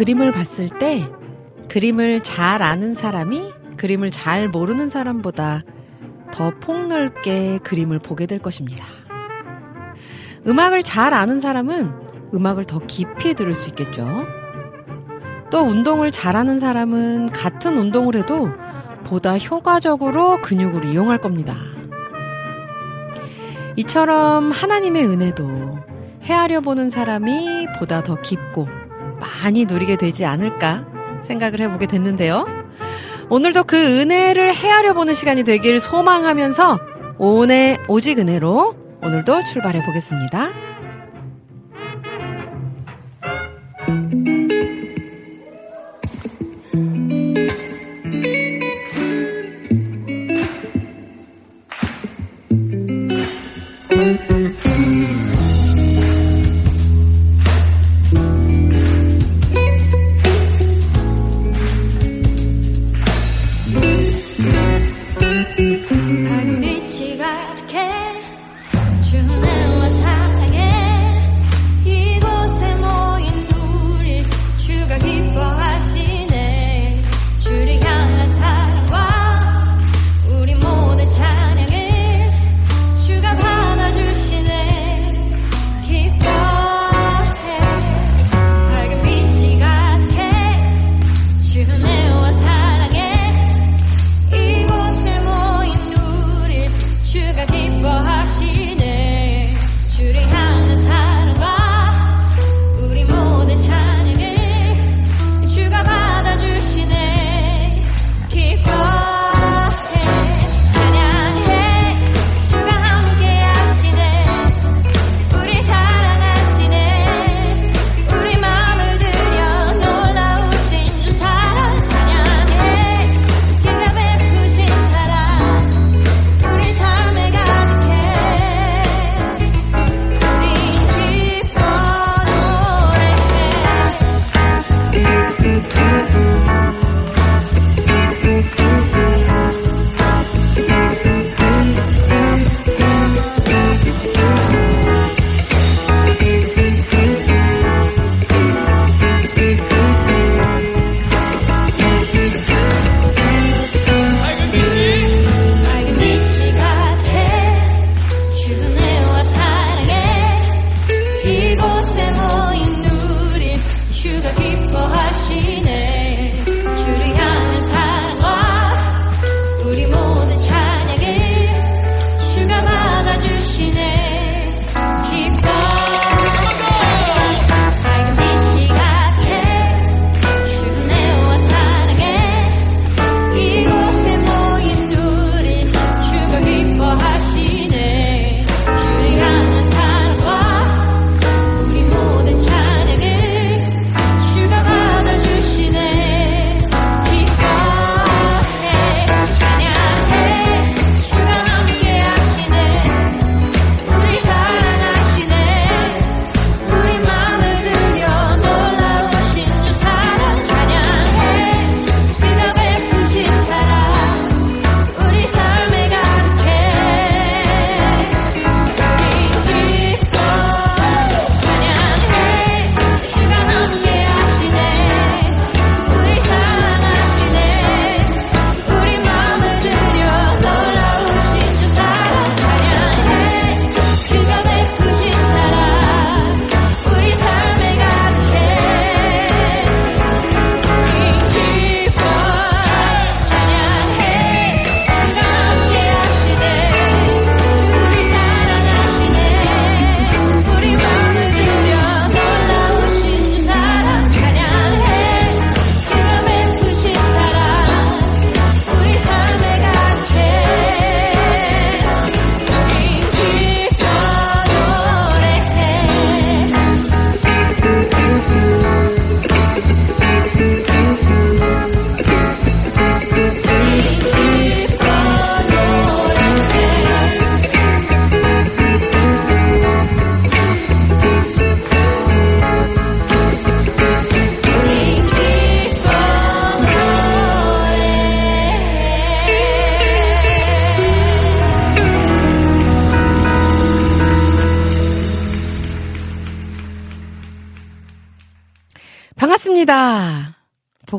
그림을 봤을 때 그림을 잘 아는 사람이 그림을 잘 모르는 사람보다 더 폭넓게 그림을 보게 될 것입니다. 음악을 잘 아는 사람은 음악을 더 깊이 들을 수 있겠죠. 또 운동을 잘하는 사람은 같은 운동을 해도 보다 효과적으로 근육을 이용할 겁니다. 이처럼 하나님의 은혜도 헤아려 보는 사람이 보다 더 깊고 많이 누리게 되지 않을까 생각을 해보게 됐는데요. 오늘도 그 은혜를 헤아려 보는 시간이 되길 소망하면서 오늘 오직 은혜로 오늘도 출발해 보겠습니다. you that keep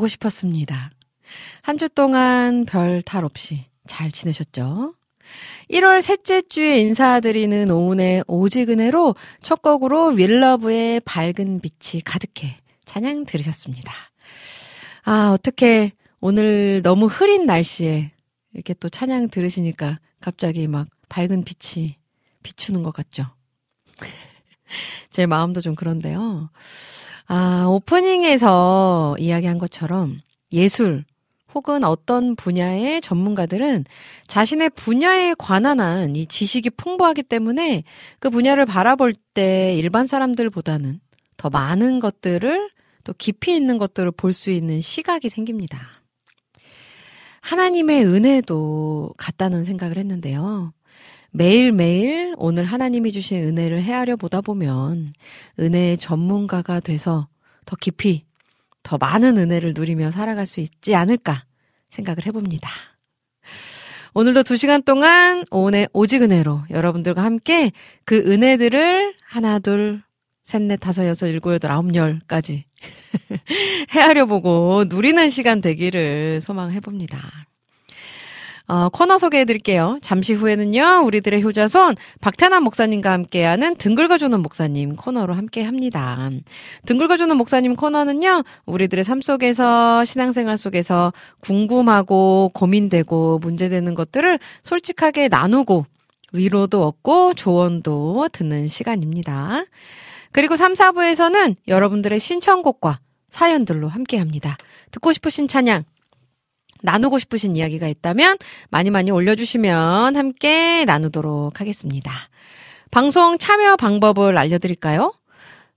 보고 싶었습니다. 한 주 동안 별 탈 없이 잘 지내셨죠? 1월 셋째 주에 인사드리는 오은의 오지근해로 첫 곡으로 윌러브의 밝은 빛이 가득해 찬양 들으셨습니다. 아, 어떻게 오늘 너무 흐린 날씨에 이렇게 또 찬양 들으시니까 갑자기 막 밝은 빛이 비추는 것 같죠? 제 마음도 좀 그런데요. 아, 오프닝에서 이야기한 것처럼 예술 혹은 어떤 분야의 전문가들은 자신의 분야에 관한 한 이 지식이 풍부하기 때문에 그 분야를 바라볼 때 일반 사람들보다는 더 많은 것들을 또 깊이 있는 것들을 볼 수 있는 시각이 생깁니다. 하나님의 은혜도 같다는 생각을 했는데요. 매일매일 오늘 하나님이 주신 은혜를 헤아려 보다 보면 은혜의 전문가가 돼서 더 깊이 더 많은 은혜를 누리며 살아갈 수 있지 않을까 생각을 해봅니다. 오늘도 두 시간 동안 오은의 오직 은혜로 여러분들과 함께 그 은혜들을 하나, 둘, 셋, 넷, 다섯, 여섯, 일곱, 여덟, 아홉, 열까지 헤아려 보고 누리는 시간 되기를 소망해봅니다. 어, 코너 소개해 드릴게요. 잠시 후에는요, 우리들의 효자손 박태남 목사님과 함께하는 등 긁어주는 목사님 코너로 함께 합니다. 등 긁어주는 목사님 코너는요, 우리들의 삶 속에서, 신앙생활 속에서 궁금하고 고민되고 문제되는 것들을 솔직하게 나누고 위로도 얻고 조언도 듣는 시간입니다. 그리고 3, 4부에서는 여러분들의 신청곡과 사연들로 함께 합니다. 듣고 싶으신 찬양, 나누고 싶으신 이야기가 있다면 많이 많이 올려주시면 함께 나누도록 하겠습니다. 방송 참여 방법을 알려드릴까요?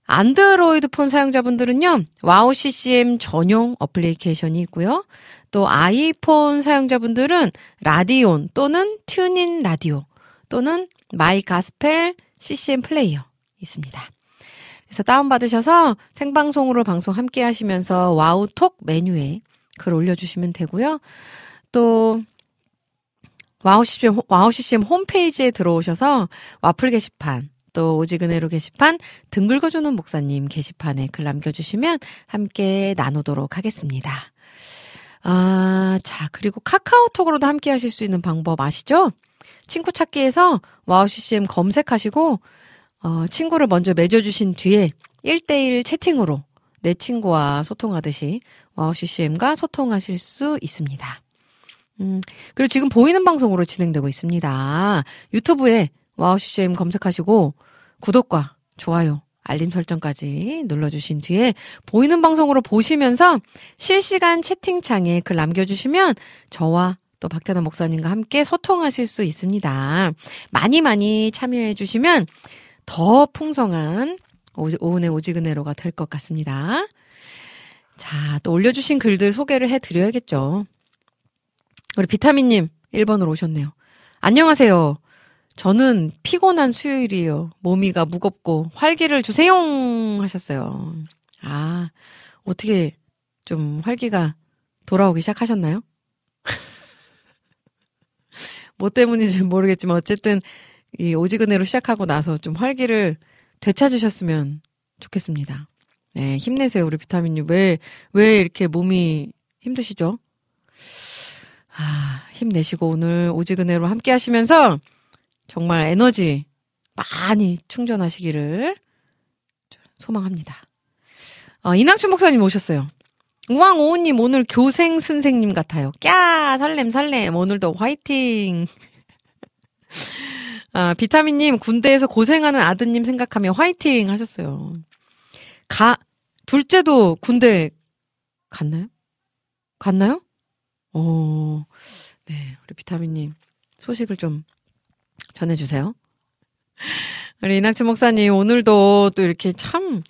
안드로이드 폰 사용자분들은요, 와우 CCM 전용 어플리케이션이 있고요. 또 아이폰 사용자분들은 라디온 또는 TuneIn Radio 또는 마이 가스펠 CCM 플레이어 있습니다. 그래서 다운받으셔서 생방송으로 방송 함께 하시면서 와우톡 메뉴에 글 올려주시면 되고요. 또 와우 CCM, 와우 CCM 홈페이지에 들어오셔서 와플 게시판, 또 오직은혜로 게시판, 등 긁어주는 목사님 게시판에 글 남겨주시면 함께 나누도록 하겠습니다. 아, 자, 그리고 카카오톡으로도 함께 하실 수 있는 방법 아시죠? 친구 찾기에서 와우 CCM 검색하시고, 어, 친구를 먼저 맺어주신 뒤에 1대1 채팅으로 내 친구와 소통하듯이 CCM과 소통하실 수 있습니다. 음, 그리고 지금 보이는 방송으로 진행되고 있습니다. 유튜브에 와우 CCM 검색하시고 구독과 좋아요, 알림 설정까지 눌러주신 뒤에 보이는 방송으로 보시면서 실시간 채팅창에 글 남겨주시면 저와 또 박태남 목사님과 함께 소통하실 수 있습니다. 많이 많이 참여해 주시면 더 풍성한 오은의 오지근해로가 될 것 같습니다. 자, 또 올려주신 글들 소개를 해드려야겠죠. 우리 비타민님 1번으로 오셨네요. 안녕하세요. 저는 피곤한 수요일이에요. 몸이가 무겁고 활기를 주세요 하셨어요. 아, 어떻게 좀 활기가 돌아오기 시작하셨나요? 뭐 때문인지 모르겠지만 어쨌든 이 오지근해로 시작하고 나서 좀 활기를 되찾으셨으면 좋겠습니다. 네, 힘내세요, 우리 비타민님. 왜, 왜 이렇게 몸이 힘드시죠? 아, 힘내시고 오늘 오지근해로 함께 하시면서 정말 에너지 많이 충전하시기를 소망합니다. 어, 이낙춘 목사님 오셨어요. 우왕 오우님 오늘 교생 선생님 같아요. 꺄 설렘 설렘 오늘도 화이팅. 아 비타민님 군대에서 고생하는 아드님 생각하며 화이팅 하셨어요. 가 둘째도 군대 갔나요? 갔나요? 어, 네, 우리 비타민 님 소식을 좀 전해 주세요. 우리 이낙춘 목사님 오늘도 또 이렇게 참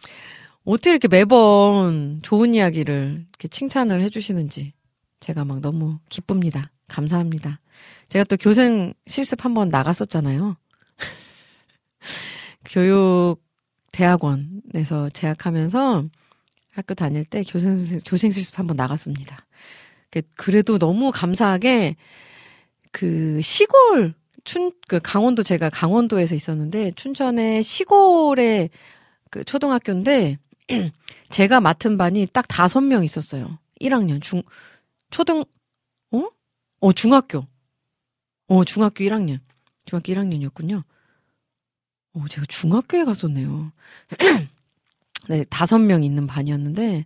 어떻게 이렇게 매번 좋은 이야기를 이렇게 칭찬을 해 주시는지 제가 막 너무 기쁩니다. 감사합니다. 제가 또 교생 실습 한번 나갔었잖아요. 교육 대학원에서 재학하면서 학교 다닐 때 교생, 교생 실습 한번 나갔습니다. 그, 그래도 너무 감사하게 그 시골 춘, 그 강원도 제가 강원도에서 있었는데 춘천의 시골의 그 초등학교인데 제가 맡은 반이 딱 다섯 명 있었어요. 1학년, 중, 초등, 어? 어, 중학교. 어, 중학교 1학년. 중학교 1학년이었군요. 어, 제가 중학교에 갔었네요. 네, 다섯 명 있는 반이었는데,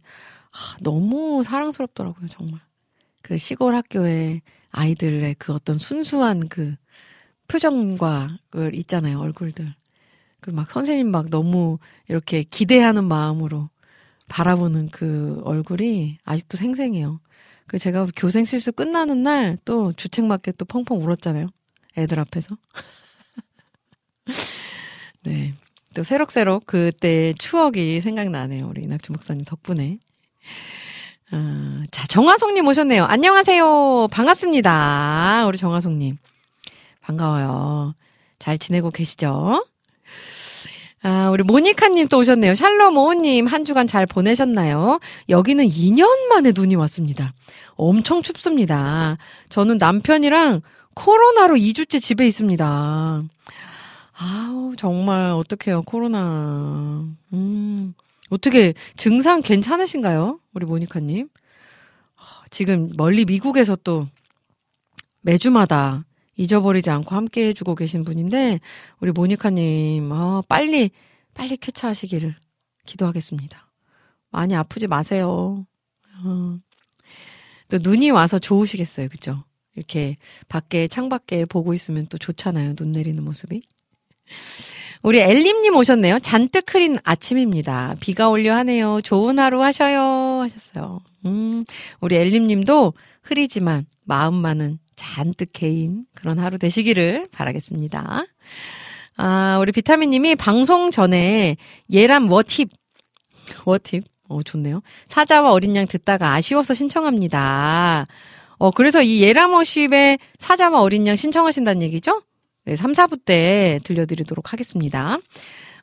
아, 너무 사랑스럽더라고요, 정말. 그 시골 학교의 아이들의 그 어떤 순수한 그 표정과 그 있잖아요, 얼굴들. 그 막 선생님 막 너무 이렇게 기대하는 마음으로 바라보는 그 얼굴이 아직도 생생해요. 그 제가 교생 실습 끝나는 날 또 주책 맞게 또 펑펑 울었잖아요. 애들 앞에서. 네. 또 새록새록 그때 추억이 생각나네요. 우리 이낙주 목사님 덕분에. 아, 자, 정화송님 오셨네요. 안녕하세요. 반갑습니다. 우리 정화송님. 반가워요. 잘 지내고 계시죠? 아, 우리 모니카님 또 오셨네요. 샬롬 오님, 한 주간 잘 보내셨나요? 여기는 2년 만에 눈이 왔습니다. 엄청 춥습니다. 저는 남편이랑 코로나로 2주째 집에 있습니다. 아우, 정말, 어떡해요, 코로나. 음, 어떻게, 증상 괜찮으신가요? 우리 모니카님. 지금 멀리 미국에서 또 매주마다 잊어버리지 않고 함께 해주고 계신 분인데, 우리 모니카님, 어, 빨리, 빨리 쾌차하시기를 기도하겠습니다. 많이 아프지 마세요. 어. 또 눈이 와서 좋으시겠어요. 그죠? 이렇게 밖에, 창밖에 보고 있으면 또 좋잖아요. 눈 내리는 모습이. 우리 엘림님 오셨네요. 잔뜩 흐린 아침입니다. 비가 올려 하네요. 좋은 하루 하셔요. 하셨어요. 음, 우리 엘림님도 흐리지만 마음만은 잔뜩 개인 그런 하루 되시기를 바라겠습니다. 아, 우리 비타민님이 방송 전에 예람 워팁, 워팁, 어, 좋네요. 사자와 어린 양 듣다가 아쉬워서 신청합니다. 어, 그래서 이 예람 워십에 사자와 어린 양 신청하신다는 얘기죠? 네, 3, 4부 때 들려드리도록 하겠습니다.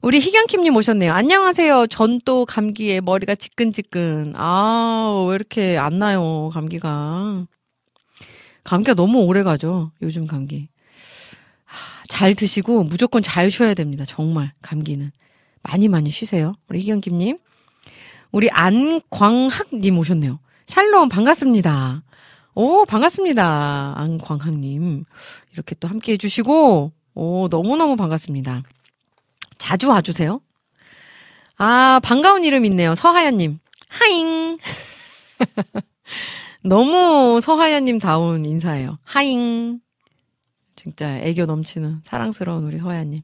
우리 희경킴님 오셨네요. 안녕하세요. 전 또 감기에 머리가 지끈지끈. 아, 왜 이렇게 안 나요, 감기가. 감기가 너무 오래 가죠. 요즘 감기. 잘 드시고 무조건 잘 쉬어야 됩니다. 정말 감기는. 많이 많이 쉬세요. 우리 희경김님. 우리 안광학님 오셨네요. 샬롬 반갑습니다. 오 반갑습니다. 안광학님. 이렇게 또 함께 해주시고 오 너무너무 반갑습니다. 자주 와주세요. 아 반가운 이름 있네요. 서하연님. 하잉. 너무 서하연님 다운 인사예요. 하잉. 진짜 애교 넘치는 사랑스러운 우리 서하연님.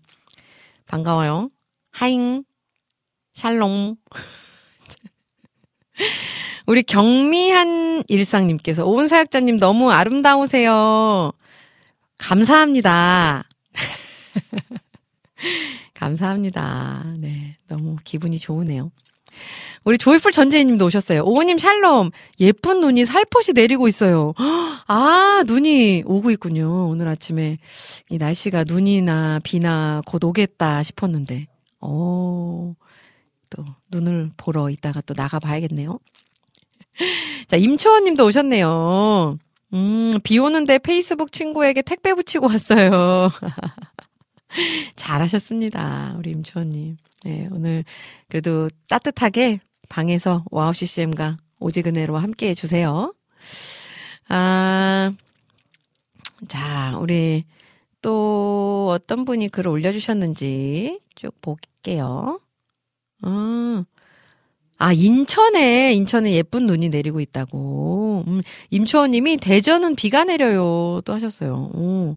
반가워요. 하잉. 샬롬. 우리 경미한 일상님께서 오은 사역자님 너무 아름다우세요. 감사합니다. 감사합니다. 네. 너무 기분이 좋으네요. 우리 조이풀 전재희님도 오셨어요. 오우님 샬롬 예쁜 눈이 살포시 내리고 있어요. 아 눈이 오고 있군요. 오늘 아침에 이 날씨가 눈이나 비나 곧 오겠다 싶었는데, 오, 또 눈을 보러 이따가 또 나가 봐야겠네요. 자 임초원 님도 오셨네요. 음, 비 오는데 페이스북 친구에게 택배 붙이고 왔어요. 잘하셨습니다. 우리 임초원 님. 네, 오늘 그래도 따뜻하게 방에서 와우 CCM과 오직은혜로 함께 해주세요. 아, 자, 우리 또 어떤 분이 글을 올려주셨는지 쭉 볼게요. 아, 아, 인천에, 인천에 예쁜 눈이 내리고 있다고. 음, 임초원님이 대전은 비가 내려요. 또 하셨어요. 오,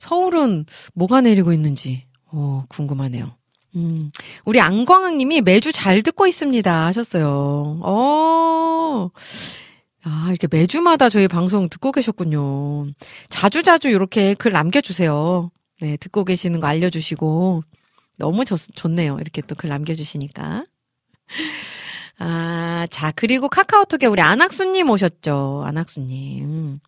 서울은 뭐가 내리고 있는지, 오, 궁금하네요. 음, 우리 안광학님이 매주 잘 듣고 있습니다 하셨어요. 어, 아, 이렇게 매주마다 저희 방송 듣고 계셨군요. 자주자주 이렇게 글 남겨주세요. 네, 듣고 계시는 거 알려주시고. 너무 좋, 좋네요. 이렇게 또 글 남겨주시니까. 아, 자, 그리고 카카오톡에 우리 안학수님 오셨죠. 안학수님.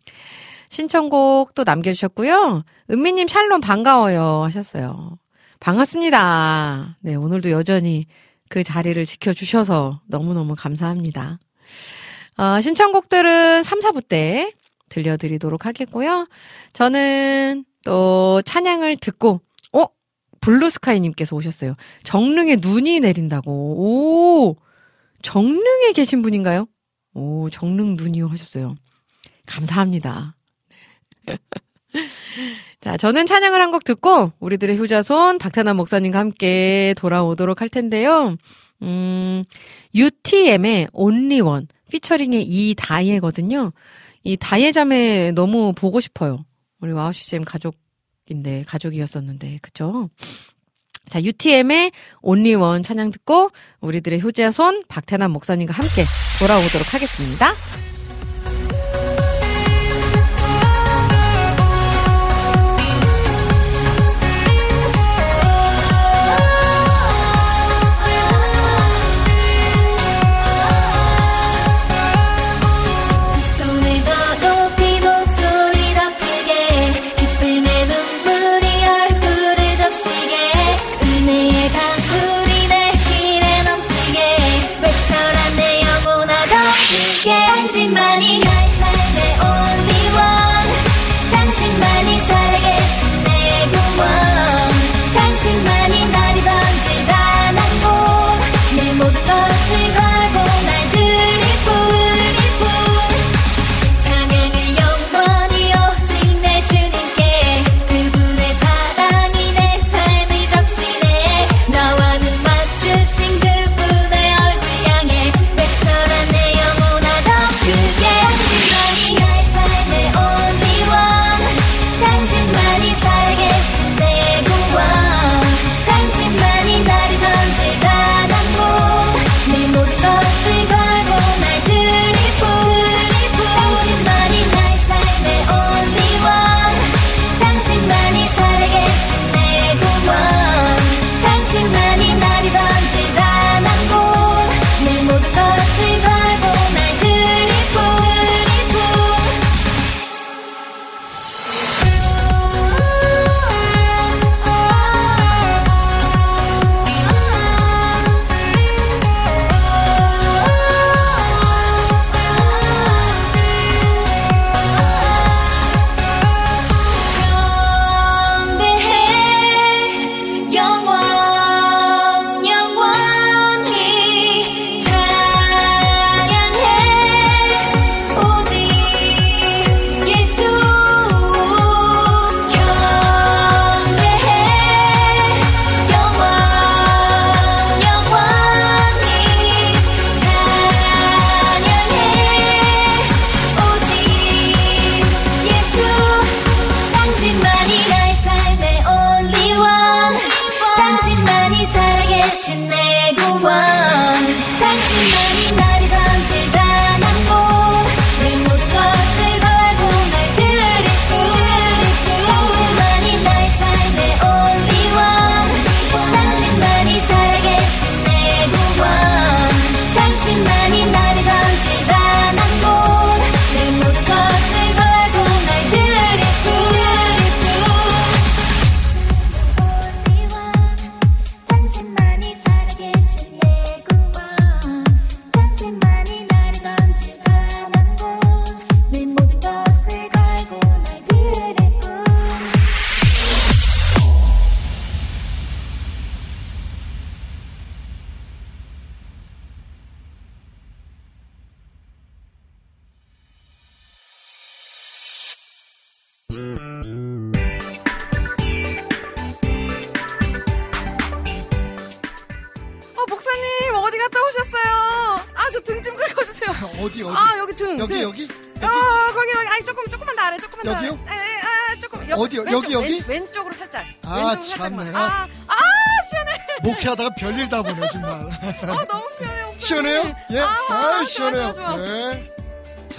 신청곡 또 남겨주셨고요. 은미님 샬롬 반가워요 하셨어요. 반갑습니다. 네, 오늘도 여전히 그 자리를 지켜주셔서 너무너무 감사합니다. 어, 신청곡들은 3, 4부 때 들려드리도록 하겠고요. 저는 또 찬양을 듣고, 어? 블루스카이님께서 오셨어요. 정릉에 눈이 내린다고. 오! 정릉에 계신 분인가요? 오, 정릉 눈이요 하셨어요. 감사합니다. 자, 저는 찬양을 한 곡 듣고 우리들의 효자손 박태남 목사님과 함께 돌아오도록 할 텐데요. 음, UTM의 One 피처링의 이 다예거든요. 이 다예 자매 너무 보고 싶어요. 우리 와우씨쌤 가족인데 가족이었었는데 그쵸? 자, UTM의 One 찬양 듣고 우리들의 효자손 박태남 목사님과 함께 돌아오도록 하겠습니다.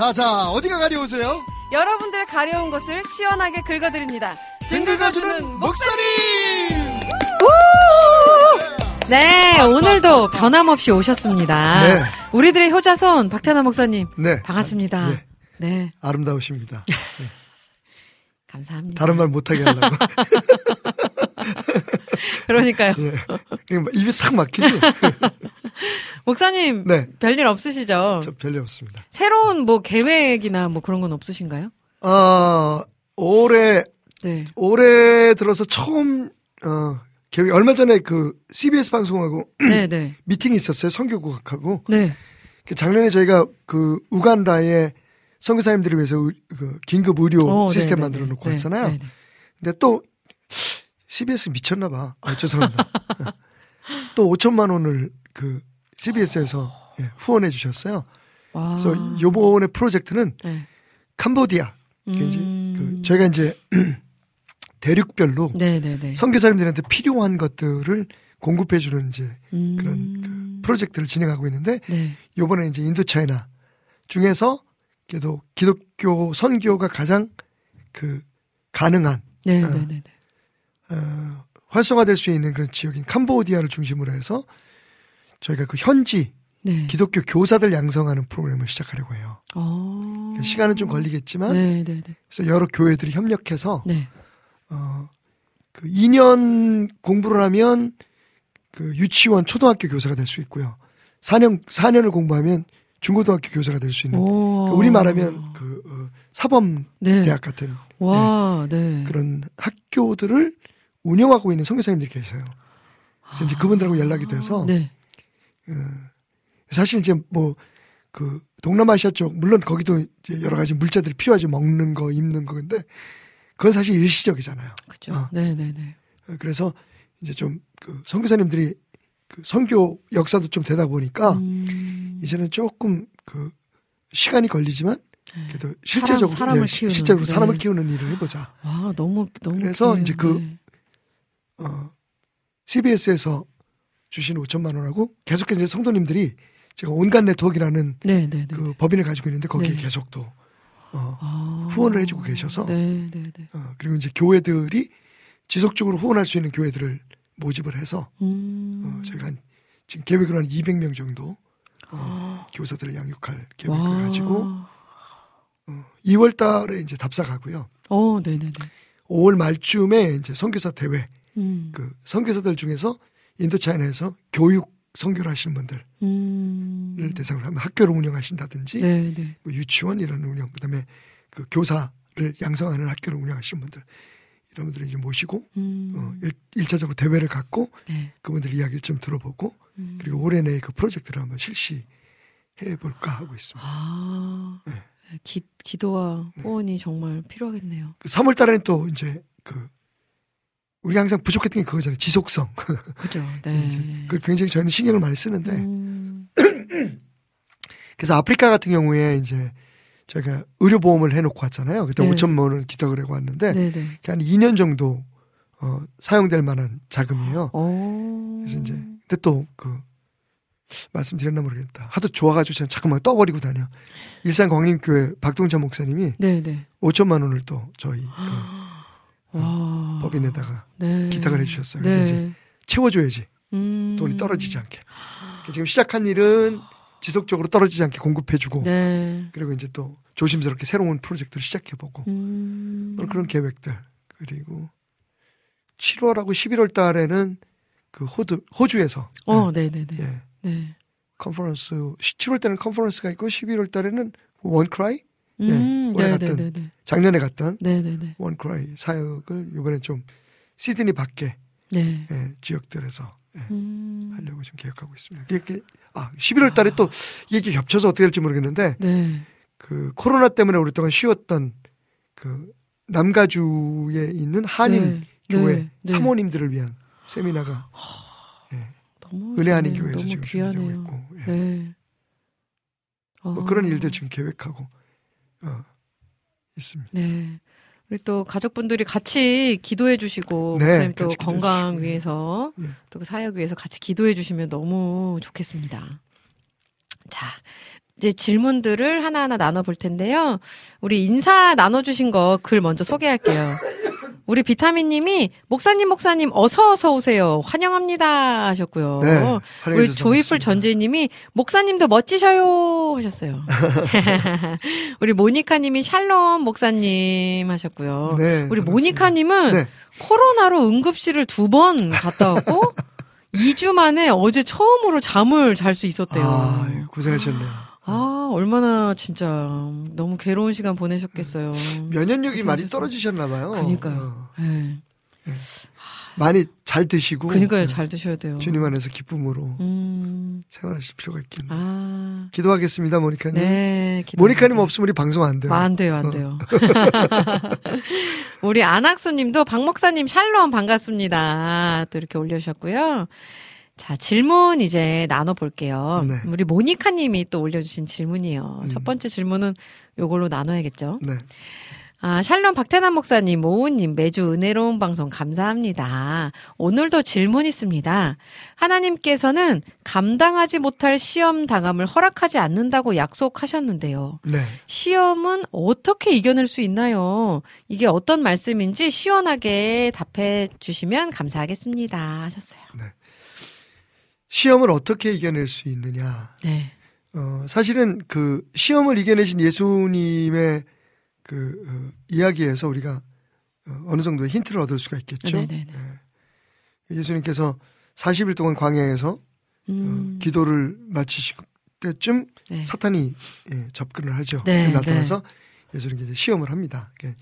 자, 자, 어디가 가려우세요? 여러분들의 가려운 것을 시원하게 긁어드립니다. 등 긁어주는 목사님! 네, 오늘도 변함없이 오셨습니다. 네. 우리들의 효자손 박태나 목사님 네. 반갑습니다. 예. 네, 아름다우십니다. 감사합니다. 다른 말 못하게 하려고. 그러니까요. 예. 그냥 입이 탁 막히지? 목사님 네. 별일 없으시죠? 저 별일 없습니다. 새로운 뭐 계획이나 뭐 그런 건 없으신가요? 어, 올해, 네. 올해 들어서 처음, 어, 계획 얼마 전에 그 CBS 방송하고 네, 네. 미팅이 있었어요. 선교국하고 네. 그 작년에 저희가 그 우간다에 선교사님들을 위해서 의- 그 긴급 의료 어, 시스템 네, 만들어 네, 놓고 네. 왔잖아요. 네, 네. 근데 또 CBS 미쳤나 봐. 아, 죄송합니다. 또 5천만 원을 그 CBS에서 예, 후원해 주셨어요. 와. 그래서 요번에 프로젝트는 네. 캄보디아. 이제 음. 그 저희가 이제 대륙별로 네, 네, 네. 선교사님들한테 필요한 것들을 공급해 주는 이제 음. 그런 그 프로젝트를 진행하고 있는데 네. 요번에 이제 인도 차이나 중에서 그래도 기독교 선교가 가장 그 가능한 네, 어. 네, 네, 네. 어, 활성화될 수 있는 그런 지역인 캄보디아를 중심으로 해서 저희가 그 현지 네. 기독교 교사들 양성하는 프로그램을 시작하려고 해요. 어. 시간은 좀 걸리겠지만 네, 네, 네. 그래서 여러 교회들이 협력해서 네. 어, 그 2년 공부를 하면 그 유치원 초등학교 교사가 될 수 있고요. 4년 4년을 공부하면 중고등학교 교사가 될 수 있는 오. 그 우리 말하면 그 어, 사범 네. 대학 같은 와, 네. 그런 학교들을 운영하고 있는 선교사님들이 계세요. 그래서 이제 그분들하고 연락이 돼서 네. 사실 이제 뭐 그 동남아시아 쪽 물론 거기도 이제 여러 가지 물자들이 필요하지 먹는 거 입는 거 근데 그건 사실 일시적이잖아요. 그죠. 어. 네, 네, 네. 어, 그래서 이제 좀 그 선교사님들이 그 선교 역사도 좀 되다 보니까 음. 이제는 조금 그 시간이 걸리지만 네. 그래도 실제적으로 사람, 사람 을 예, 키우는, 실제로 네. 사람을 키우는 일을 해보자. 와, 너무 너무 그래서 귀해요. 이제 그 네. 어, CBS에서 주신 5천만 원하고 계속해서 성도님들이 제가 온갖 네트워크라는 네, 네, 네. 그 법인을 가지고 있는데 거기에 네. 계속 또 어, 아. 후원을 해주고 계셔서 네. 어, 그리고 이제 교회들이 지속적으로 후원할 수 있는 교회들을 모집을 해서 음. 어, 저희가 한, 지금 계획으로 한 200명 정도 어, 아. 교사들을 양육할 계획을 와. 가지고 어, 2월 달에 이제 답사 가고요. 어, 네, 네, 네. 5월 말쯤에 이제 선교사 대회 음. 그 선교사들 중에서 인도차이나에서 교육 선교를 하시는 분들을 음. 대상으로 하면 학교를 운영하신다든지 네, 네. 뭐 유치원 이런 운영 그다음에 그 교사를 양성하는 학교를 운영하시는 분들 이런 분들을 이제 모시고 음. 어, 일, 일차적으로 대회를 갖고 네. 그분들 이야기를 좀 들어보고 음. 그리고 올해 내에 그 프로젝트를 한번 실시해 볼까 하고 있습니다. 아. 네. 기, 기도와 후원이 정말 필요하겠네요. 그 3월 달에는 또 이제 그 우리가 항상 부족했던 게 그거잖아요. 지속성. 그죠. 네. 그걸 굉장히 저희는 신경을 많이 쓰는데 음. 그래서 아프리카 같은 경우에 이제 저희가 의료보험을 해놓고 왔잖아요. 그때 네. 5천만 원 기탁을 하고 왔는데 네, 네. 한 2년 정도 어, 사용될 만한 자금이에요. 어. 그래서 이제 근데 또 그 말씀드렸나 모르겠다. 하도 좋아가지고 저는 자꾸만 떠버리고 다녀. 일산 광림교회 박동찬 목사님이 네, 네. 5천만 원을 또 저희 그 와. 법인에다가 네. 기탁을 해주셨어요. 그래서 네. 이제 채워줘야지 음. 돈이 떨어지지 않게. 지금 시작한 일은 지속적으로 떨어지지 않게 공급해주고 네. 그리고 이제 또 조심스럽게 새로운 프로젝트를 시작해보고 음. 뭐 그런 계획들 그리고 7월하고 11월 달에는 그 호주 호주에서 어, 네, 네, 네. 예, 네. 컨퍼런스 7월 때는 컨퍼런스가 있고 11월 달에는 원크라이 음, 올해 네, 갔던 네, 네, 네. 작년에 갔던 네, 네, 네. 원크라이 사역을 이번에 좀 시드니 밖에 네. 예, 지역들에서 예, 음. 하려고 지금 계획하고 있습니다. 이게 아 11월 달에 또 이게 겹쳐서 어떻게 될지 모르겠는데 네. 그 코로나 때문에 오랫동안 쉬었던 그 남가주에 있는 한인 네. 교회 네. 네. 사모님들을 위한 세미나가 너무 은혜 한인 좋네요. 교회에서 지금 준비되고. 있고 예. 네. 뭐 아. 그런 일들 지금 계획하고 어, 있습니다. 네. 우리 또 가족분들이 같이 기도해 주시고 네, 목사님 또 건강 주시고. 위해서 예. 또그 사역 위해서 같이 기도해 주시면 너무 좋겠습니다. 자, 이제 질문들을 하나하나 나눠 볼 텐데요. 우리 인사 나눠 주신 거 글 먼저 소개할게요. 우리 비타민 님이 목사님 목사님 어서 어서 오세요. 환영합니다 하셨고요. 네, 우리 조이풀. 전재님이 목사님도 멋지셔요 하셨어요. 우리 모니카님이 샬롬 목사님 하셨고요. 네, 우리. 모니카님은 네. 코로나로 응급실을 두 번 갔다 왔고 2주 만에 어제 처음으로 잠을 잘 수 있었대요. 아, 예, 고생하셨네요. 아, 얼마나 진짜 너무 괴로운 시간 보내셨겠어요. 면역력이 많이. 떨어지셨나 봐요. 그러니까요. 어. 네. 네. 아, 많이 잘 드시고 그러니까요, 네, 잘 드셔야 돼요. 주님 안에서 기쁨으로 음, 생활하실 필요가 있겠네요. 아, 기도하겠습니다, 모니카님. 네. 기도합니다. 모니카님 없으면 우리 방송 안 돼요. 안 돼요, 안 돼요. 우리 안학수님도 박 목사님 샬롬 반갑습니다. 또 이렇게 올려주셨고요. 자 질문 이제 나눠볼게요. 네. 우리 모니카 님이 또 올려주신 질문이에요. 음. 첫 번째 질문은 요걸로 나눠야겠죠. 네. 아, 샬롬 박태남 목사님, 모우님, 매주 은혜로운 방송 감사합니다. 오늘도 질문 있습니다. 하나님께서는 감당하지 못할 시험 당함을 허락하지 않는다고 약속하셨는데요. 네. 시험은 어떻게 이겨낼 수 있나요? 이게 어떤 말씀인지 시원하게 답해 주시면 감사하겠습니다. 하셨어요. 시험을 어떻게 이겨낼 수 있느냐. 네. 어, 사실은 그 시험을 이겨내신 예수님의 그 어, 이야기에서 우리가 어, 어느 정도의 힌트를 얻을 수가 있겠죠. 네네네. 예. 예수님께서 40일 동안 광야에서 음, 어, 기도를 마치실 때쯤 네. 사탄이 예, 접근을 하죠. 네, 나타나서 예수님께 이제 시험을 합니다. 예.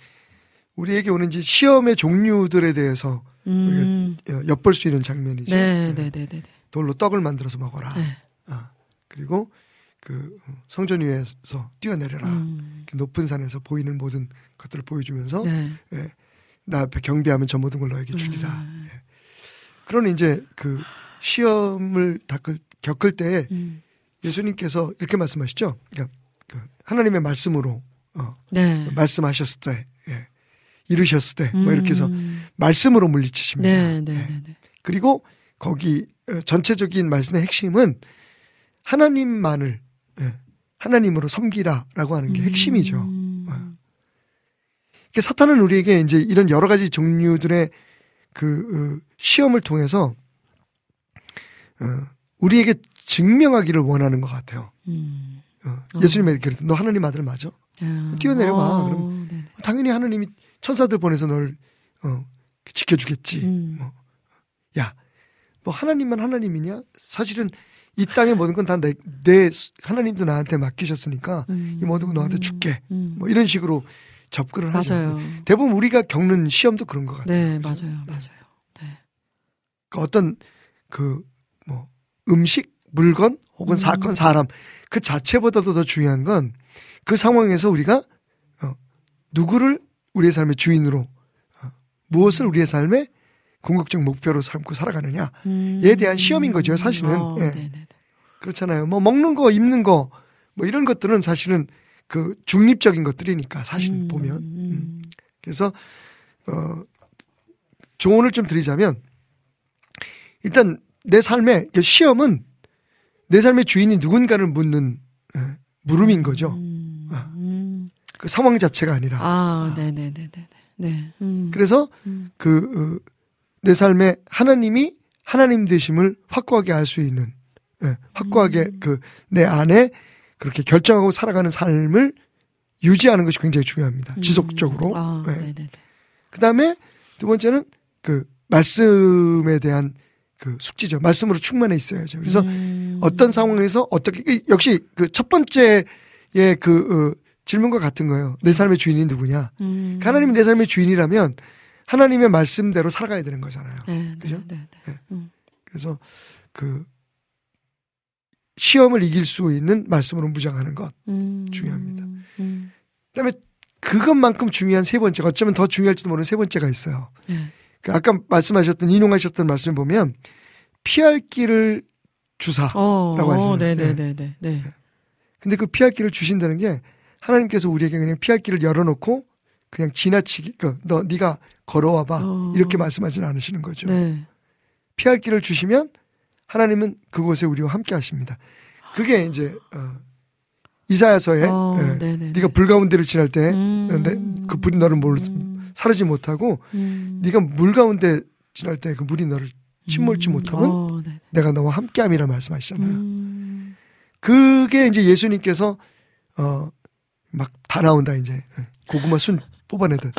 우리에게 오는 시험의 종류들에 대해서 음, 어, 엿볼 수 있는 장면이죠. 네, 예. 네, 네, 네. 돌로 떡을 만들어서 먹어라. 네. 아, 그리고 그 성전 위에서 뛰어내려라. 음, 높은 산에서 보이는 모든 것들을 보여주면서 네. 예, 나 앞에 경배하면 저 모든 걸 너에게 주리라. 음, 예. 그런 이제 그 시험을 닦을, 겪을 때 음, 예수님께서 이렇게 말씀하시죠. 그러니까 그 하나님의 말씀으로 어, 네. 말씀하셨을 때, 예, 이르셨을 때, 뭐 이렇게 해서 음, 말씀으로 물리치십니다. 네, 네, 예. 네, 네. 그리고 거기 어, 전체적인 말씀의 핵심은 하나님만을 예, 하나님으로 섬기라라고 하는 게 핵심이죠. 음, 사탄은 우리에게 이제 이런 여러 가지 종류들의 그 어, 시험을 통해서 어, 우리에게 증명하기를 원하는 것 같아요. 음. 어, 예수님에게 그랬더 너 하나님 아들 맞아? 아, 뛰어내려봐. 어, 그럼 네네. 당연히 하나님이 천사들 보내서 널 어, 지켜주겠지. 음. 뭐, 야, 뭐 하나님만 하나님이냐? 사실은 이 땅의 모든 건 다내 내 하나님도 나한테 맡기셨으니까 음. 이 모든 건 너한테 줄게. 음. 뭐 이런 식으로 접근을 하죠. 맞아요. 대부분 우리가 겪는 시험도 그런 것 같아요. 네, 그죠? 맞아요, 맞아요. 네. 그 어떤 그 뭐 음식, 물건 혹은 음. 사건, 사람 그 자체보다도 더 중요한 건 그 상황에서 우리가 어, 누구를 우리의 삶의 주인으로 어, 무엇을 우리의 삶의 궁극적 목표로 삼고 살아가느냐 음. 대한 시험인 거죠, 사실은. 어, 예. 그렇잖아요. 뭐 먹는 거, 입는 거 뭐 이런 것들은 사실은 그 중립적인 것들이니까 사실 음, 보면 음. 그래서 어 조언을 좀 드리자면 일단 내 삶의 그 시험은 내 삶의 주인이 누군가를 묻는 예, 물음인 거죠. 음, 아. 음. 그 상황 자체가 아니라. 아, 네네네네. 네. 음. 그래서 음. 그 내 삶에 하나님이 하나님 되심을 확고하게 알 수 있는 예, 확고하게 음. 그내 안에 그렇게 결정하고 살아가는 삶을 유지하는 것이 굉장히 중요합니다. 음. 지속적으로. 아, 예. 그 다음에 두 번째는 그 말씀에 대한 그 숙지죠. 말씀으로 충만해 있어야죠. 그래서 음. 어떤 상황에서 어떻게 이- 역시 그 첫 번째의 그 어, 질문과 같은 거예요. 내 삶의 주인이 누구냐? 음. 하나님이 내 삶의 주인이라면 하나님의 말씀대로 살아가야 되는 거잖아요. 네, 그죠? 네, 네. 예. 음. 그래서 그 시험을 이길 수 있는 말씀으로 무장하는 것. 음. 중요합니다. 음. 그다음에 그것만큼 중요한 세 번째가 어쩌면 더 중요할지도 모르는 세 번째가 있어요. 네. 그 아까 말씀하셨던 인용하셨던 말씀을 보면 피할 길을 주사. 어, 라고 하시죠. 어, 네네네 네. 네. 근데 그 피할 길을 주신다는 게 하나님께서 우리에게 그냥 피할 길을 열어놓고 그냥 지나치기, 그, 너, 네가 걸어와 봐. 어. 이렇게 말씀하지는 않으시는 거죠. 네. 피할 길을 주시면 하나님은 그곳에 우리와 함께 하십니다. 그게 이제, 어, 이사야서에, 어, 예, 네네. 네가 불 가운데를 지날 때, 음. 내- 그 불이 너를 몰, 음. 사르지 못하고, 음. 네가 물 가운데 지날 때 그 물이 너를 침몰지 음. 못하면 어, 네. 내가 너와 함께함이라 말씀하시잖아요. 음. 그게 이제 예수님께서 어 막 다 나온다 이제 고구마 순 뽑아내듯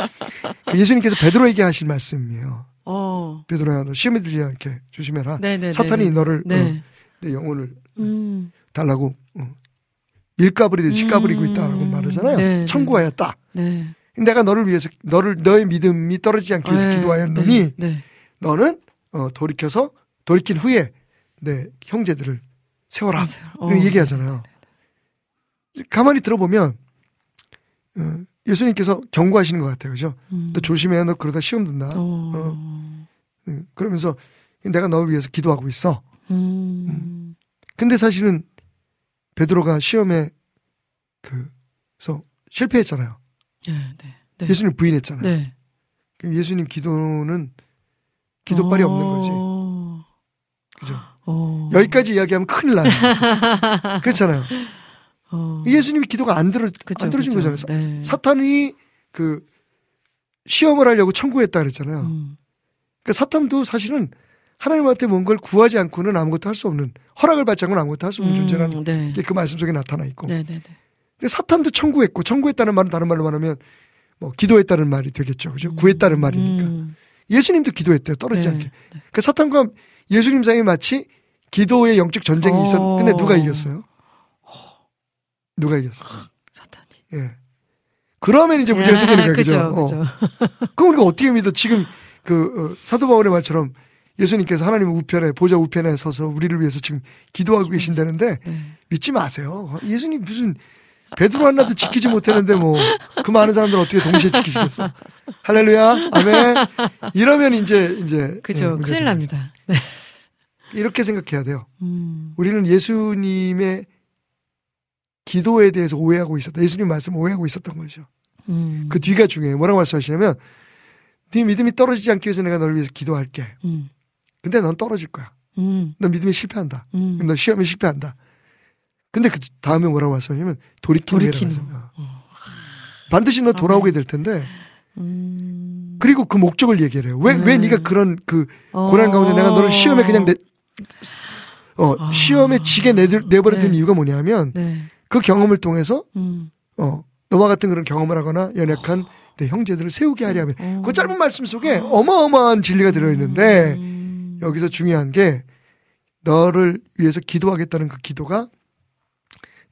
그 예수님께서 베드로에게 하실 말씀이에요. 어. 베드로야 너 시험에 들지 않게 조심해라. 네네. 사탄이 너를 네. 어, 내 영혼을 음. 달라고 어, 밀가부리듯이 까부리고 음. 있다라고 말하잖아요. 네, 청구하였다. 네. 내가 너를 위해서 너를 너의 믿음이 떨어지지 않기 위해서 네, 기도하였노니 네. 네. 너는 어, 돌이켜서 돌이킨 후에 내 형제들을 세워라. 어. 얘기하잖아요. 가만히 들어보면 어, 예수님께서 경고하시는 것 같아요. 그죠? 음. 너 조심해. 너 그러다 시험 든다. 어. 응, 그러면서 내가 너를 위해서 기도하고 있어. 음. 근데 사실은 베드로가 시험에 그서 실패했잖아요. 네, 네. 네. 예수님 부인했잖아요. 네. 그럼 예수님 기도는 기도빨이 없는 거지. 어. 그죠? 어. 여기까지 이야기하면 큰일 나요. 그렇잖아요. 어. 예수님이 기도가 안 들어 그쵸, 안 들어준 그쵸. 거잖아요. 네. 사, 사탄이 그 시험을 하려고 청구했다 그랬잖아요. 음. 그러니까 사탄도 사실은 하나님한테 뭔걸 구하지 않고는 아무것도 할 수 없는 허락을 받지 않고는 아무것도 할 수 없는 존재라는 네. 게그 말씀 속에 나타나 있고. 네, 네, 네. 근데 사탄도 청구했고 청구했다는 말은 다른 말로 말하면 뭐 기도했다는 말이 되겠죠. 그죠? 구했다는 말이니까. 음. 예수님도 기도했대요. 떨어지지 네, 않게. 네. 그 사탄과 예수님 사이에 마치 기도의 영적 전쟁이 어. 있었. 근데 누가 이겼어요? 누가 이겼어? 사탄이. 예. 그러면 이제 문제가 생기는 거예요. 그죠? 그죠, 어. 그럼 우리가 어떻게 믿어? 지금 그 어, 사도 바울의 말처럼 예수님께서 하나님 우편에 보좌 우편에 서서 우리를 위해서 지금 기도하고 계신다는데 네. 믿지 마세요. 예수님 무슨 베드로 하나도 지키지 못했는데 뭐 그 많은 사람들 어떻게 동시에 지키시겠어? 할렐루야, 아멘. 이러면 이제 이제 그죠. 예, 큰일 납니다. 네. 거죠. 이렇게 생각해야 돼요. 음. 우리는 예수님의 기도에 대해서 오해하고 있었다. 예수님 말씀 오해하고 있었던 거죠. 음. 그 뒤가 중요해요. 뭐라고 말씀하시냐면 네 믿음이 떨어지지 않기 위해서 내가 너를 위해서 기도할게. 음. 근데 넌 떨어질 거야. 음. 너 믿음이 실패한다. 음. 너 시험에 실패한다. 근데 그 다음에 뭐라고 말씀하냐면 돌이키는 거예요. 반드시 너 돌아오게 될 텐데 음. 그리고 그 목적을 얘기를 해요. 왜, 왜 음. 네가 그런 그 어. 고난 가운데 내가 너를 시험에 그냥 내, 어, 아. 시험에 지게 내, 내버려 둔 네. 이유가 뭐냐면 네. 그 경험을 통해서 음. 어, 너와 같은 그런 경험을 하거나 연약한 내 형제들을 세우게 하려 하면 어. 그 짧은 말씀 속에 어마어마한 진리가 들어 있는데 음. 여기서 중요한 게 너를 위해서 기도하겠다는 그 기도가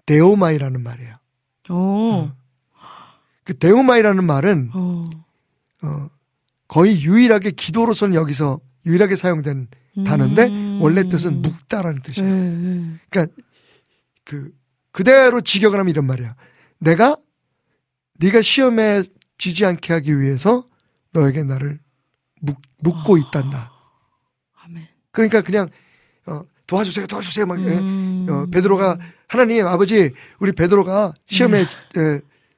δέομαι라는 말이에요. 오. 그 δέομαι라는 말은 어. 어, 거의 유일하게 기도로서는 여기서 유일하게 사용된 단어인데 음. 원래 뜻은 묵다라는 네. 뜻이에요. 네. 그러니까 그 그대로 직역을 하면 이런 말이야. 내가 네가 시험에 지지 않게 하기 위해서 너에게 나를 묵, 묵고 아. 있단다. 아멘. 그러니까 그냥 어, 도와주세요, 도와주세요. 막 예. 음. 어, 베드로가 하나님 아버지 우리 베드로가 시험에 에,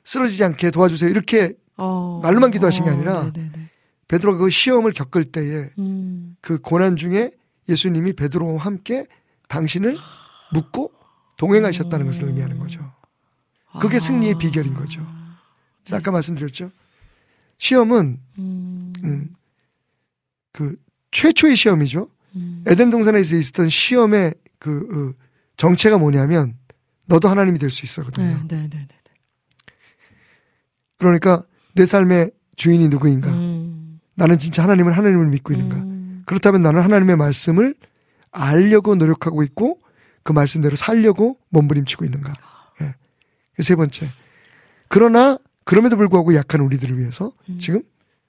쓰러지지 않게 도와주세요. 이렇게 어. 말로만 기도하신 게 아니라 어. 베드로가 그 시험을 겪을 때에 음. 그 고난 중에 예수님이 베드로와 함께 당신을 묻고 동행하셨다는 것을 의미하는 거죠. 그게 아. 승리의 비결인 거죠. 아까 말씀드렸죠. 시험은 음. 음, 그 최초의 시험이죠. 음. 에덴 동산에서 있었던 시험의 그 어, 정체가 뭐냐면 너도 하나님이 될 수 있어거든요. 네, 네, 네, 네. 그러니까 내 삶의 주인이 누구인가? 음. 나는 진짜 하나님을 하나님을 믿고 있는가? 음. 그렇다면 나는 하나님의 말씀을 알려고 노력하고 있고 그 말씀대로 살려고 몸부림치고 있는가? 예. 세 번째. 그러나 그럼에도 불구하고 약한 우리들을 위해서 음. 지금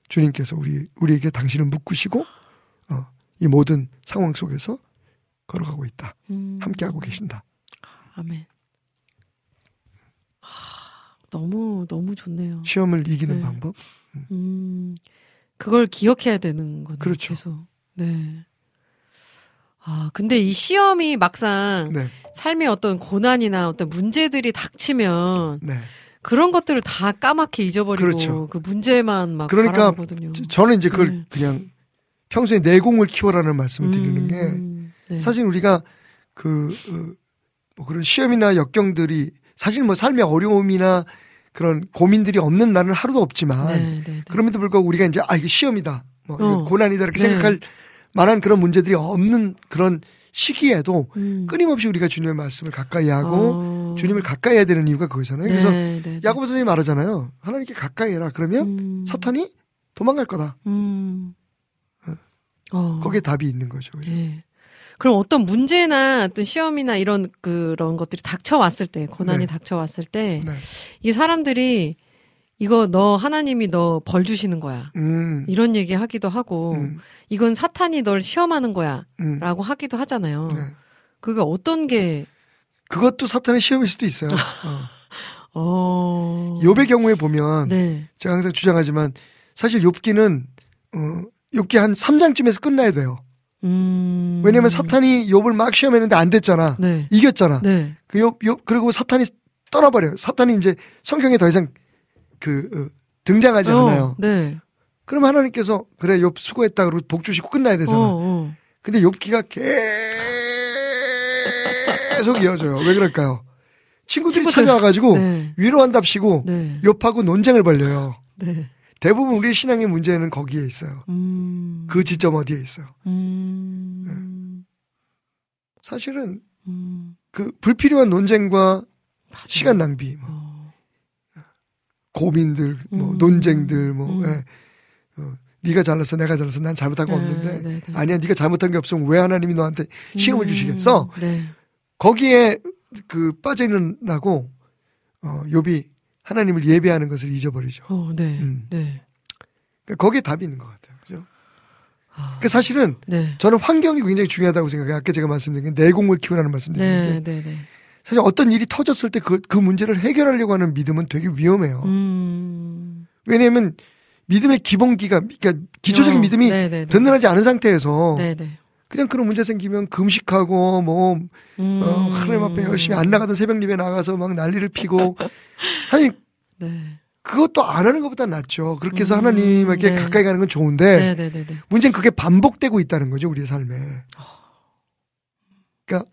주님께서 우리 우리에게 당신을 묶으시고 어, 이 모든 상황 속에서 걸어가고 있다. 음. 함께 하고 계신다. 아멘. 하, 너무 너무 좋네요. 시험을 이기는 네. 방법. 음. 그걸 기억해야 되는 거네요. 그렇죠. 계속. 네. 아, 근데 이 시험이 막상 네, 삶의 어떤 고난이나 어떤 문제들이 닥치면 네. 그런 것들을 다 까맣게 잊어버리고 그렇죠. 그 문제만 막 그러니까 바라보거든요. 저- 저는 이제 그걸 네. 그냥 평소에 내공을 키워라는 말씀을 드리는 게 음, 네. 사실 우리가 그, 어, 뭐 그런 시험이나 역경들이 사실 뭐 삶의 어려움이나 그런 고민들이 없는 날은 하루도 없지만 네, 네, 네. 그럼에도 불구하고 우리가 이제 아 이게 시험이다 뭐 어. 고난이다 이렇게 네. 생각할 만한 그런 문제들이 없는 그런 시기에도 음. 끊임없이 우리가 주님의 말씀을 가까이 하고 어. 주님을 가까이 해야 되는 이유가 그거잖아요. 그래서 네, 네, 네. 야고보 선생님이 말하잖아요. 하나님께 가까이 해라. 그러면 음. 사탄이 도망갈 거다. 음. 어. 거기에 답이 있는 거죠. 그죠? 예. 그럼 어떤 문제나 어떤 시험이나 이런 그런 것들이 닥쳐왔을 때, 고난이 네. 닥쳐왔을 때, 네. 이 사람들이 이거 너 하나님이 너 벌 주시는 거야. 음, 이런 얘기 하기도 하고 음, 이건 사탄이 널 시험하는 거야라고 음. 하기도 하잖아요. 네. 그게 어떤 게 그것도 사탄의 시험일 수도 있어요. 어. 어. 욥의 경우에 보면 네. 제가 항상 주장하지만 사실 욥기는 어, 욥기 한 3장쯤에서 끝나야 돼요. 음. 왜냐면 사탄이 욥을 막 시험했는데 안 됐잖아. 네. 이겼잖아. 네. 그 욥, 욥 그리고 사탄이 떠나버려요. 사탄이 이제 성경에 더 이상 그 어, 등장하지 어, 않아요. 네. 그럼 하나님께서 그래 욥 수고했다 그러고 복 주시고 끝나야 되잖아. 어, 어. 근데 욥기가 계속 이어져요. 왜 그럴까요? 친구들이 친구들. 찾아와가지고 네. 위로한답시고 네. 욥하고 논쟁을 벌려요. 네. 대부분 우리의 신앙의 문제는 거기에 있어요. 음. 그 지점 어디에 있어요. 음. 사실은 음. 그 불필요한 논쟁과 맞아요. 시간 낭비, 뭐 어. 고민들, 뭐 음. 논쟁들, 뭐 음. 예. 어, 네가 잘났어, 내가 잘났어, 난 잘못한 거 네, 없는데 네, 네. 아니야, 네가 잘못한 게 없으면 왜 하나님이 너한테 시험을 음. 주시겠어? 네. 거기에 그 빠져 있는 나고 어, 욥이 하나님을 예배하는 것을 잊어버리죠. 어, 네. 음. 네. 그러니까 거기에 답이 있는 것 같아요. 그죠? 아. 그 사실은 네. 저는 환경이 굉장히 중요하다고 생각해요. 아까 제가 말씀드린 게 내공을 키우라는 말씀드렸는데 네, 네, 네. 사실 어떤 일이 터졌을 때 그 그 문제를 해결하려고 하는 믿음은 되게 위험해요. 음. 왜냐하면 믿음의 기본기가 그러니까 기초적인 어, 믿음이 네, 네, 네. 든든하지 않은 상태에서 네, 네. 그냥 그런 문제 생기면 금식하고 뭐 음. 어, 하나님 앞에 열심히 안 나가던 새벽 예배 나가서 막 난리를 피고 사실 네. 그것도 안 하는 것보다 낫죠. 그렇게 해서 음, 하나님에게 네. 가까이 가는 건 좋은데 네, 네, 네, 네. 문제는 그게 반복되고 있다는 거죠 우리의 삶에. 그러니까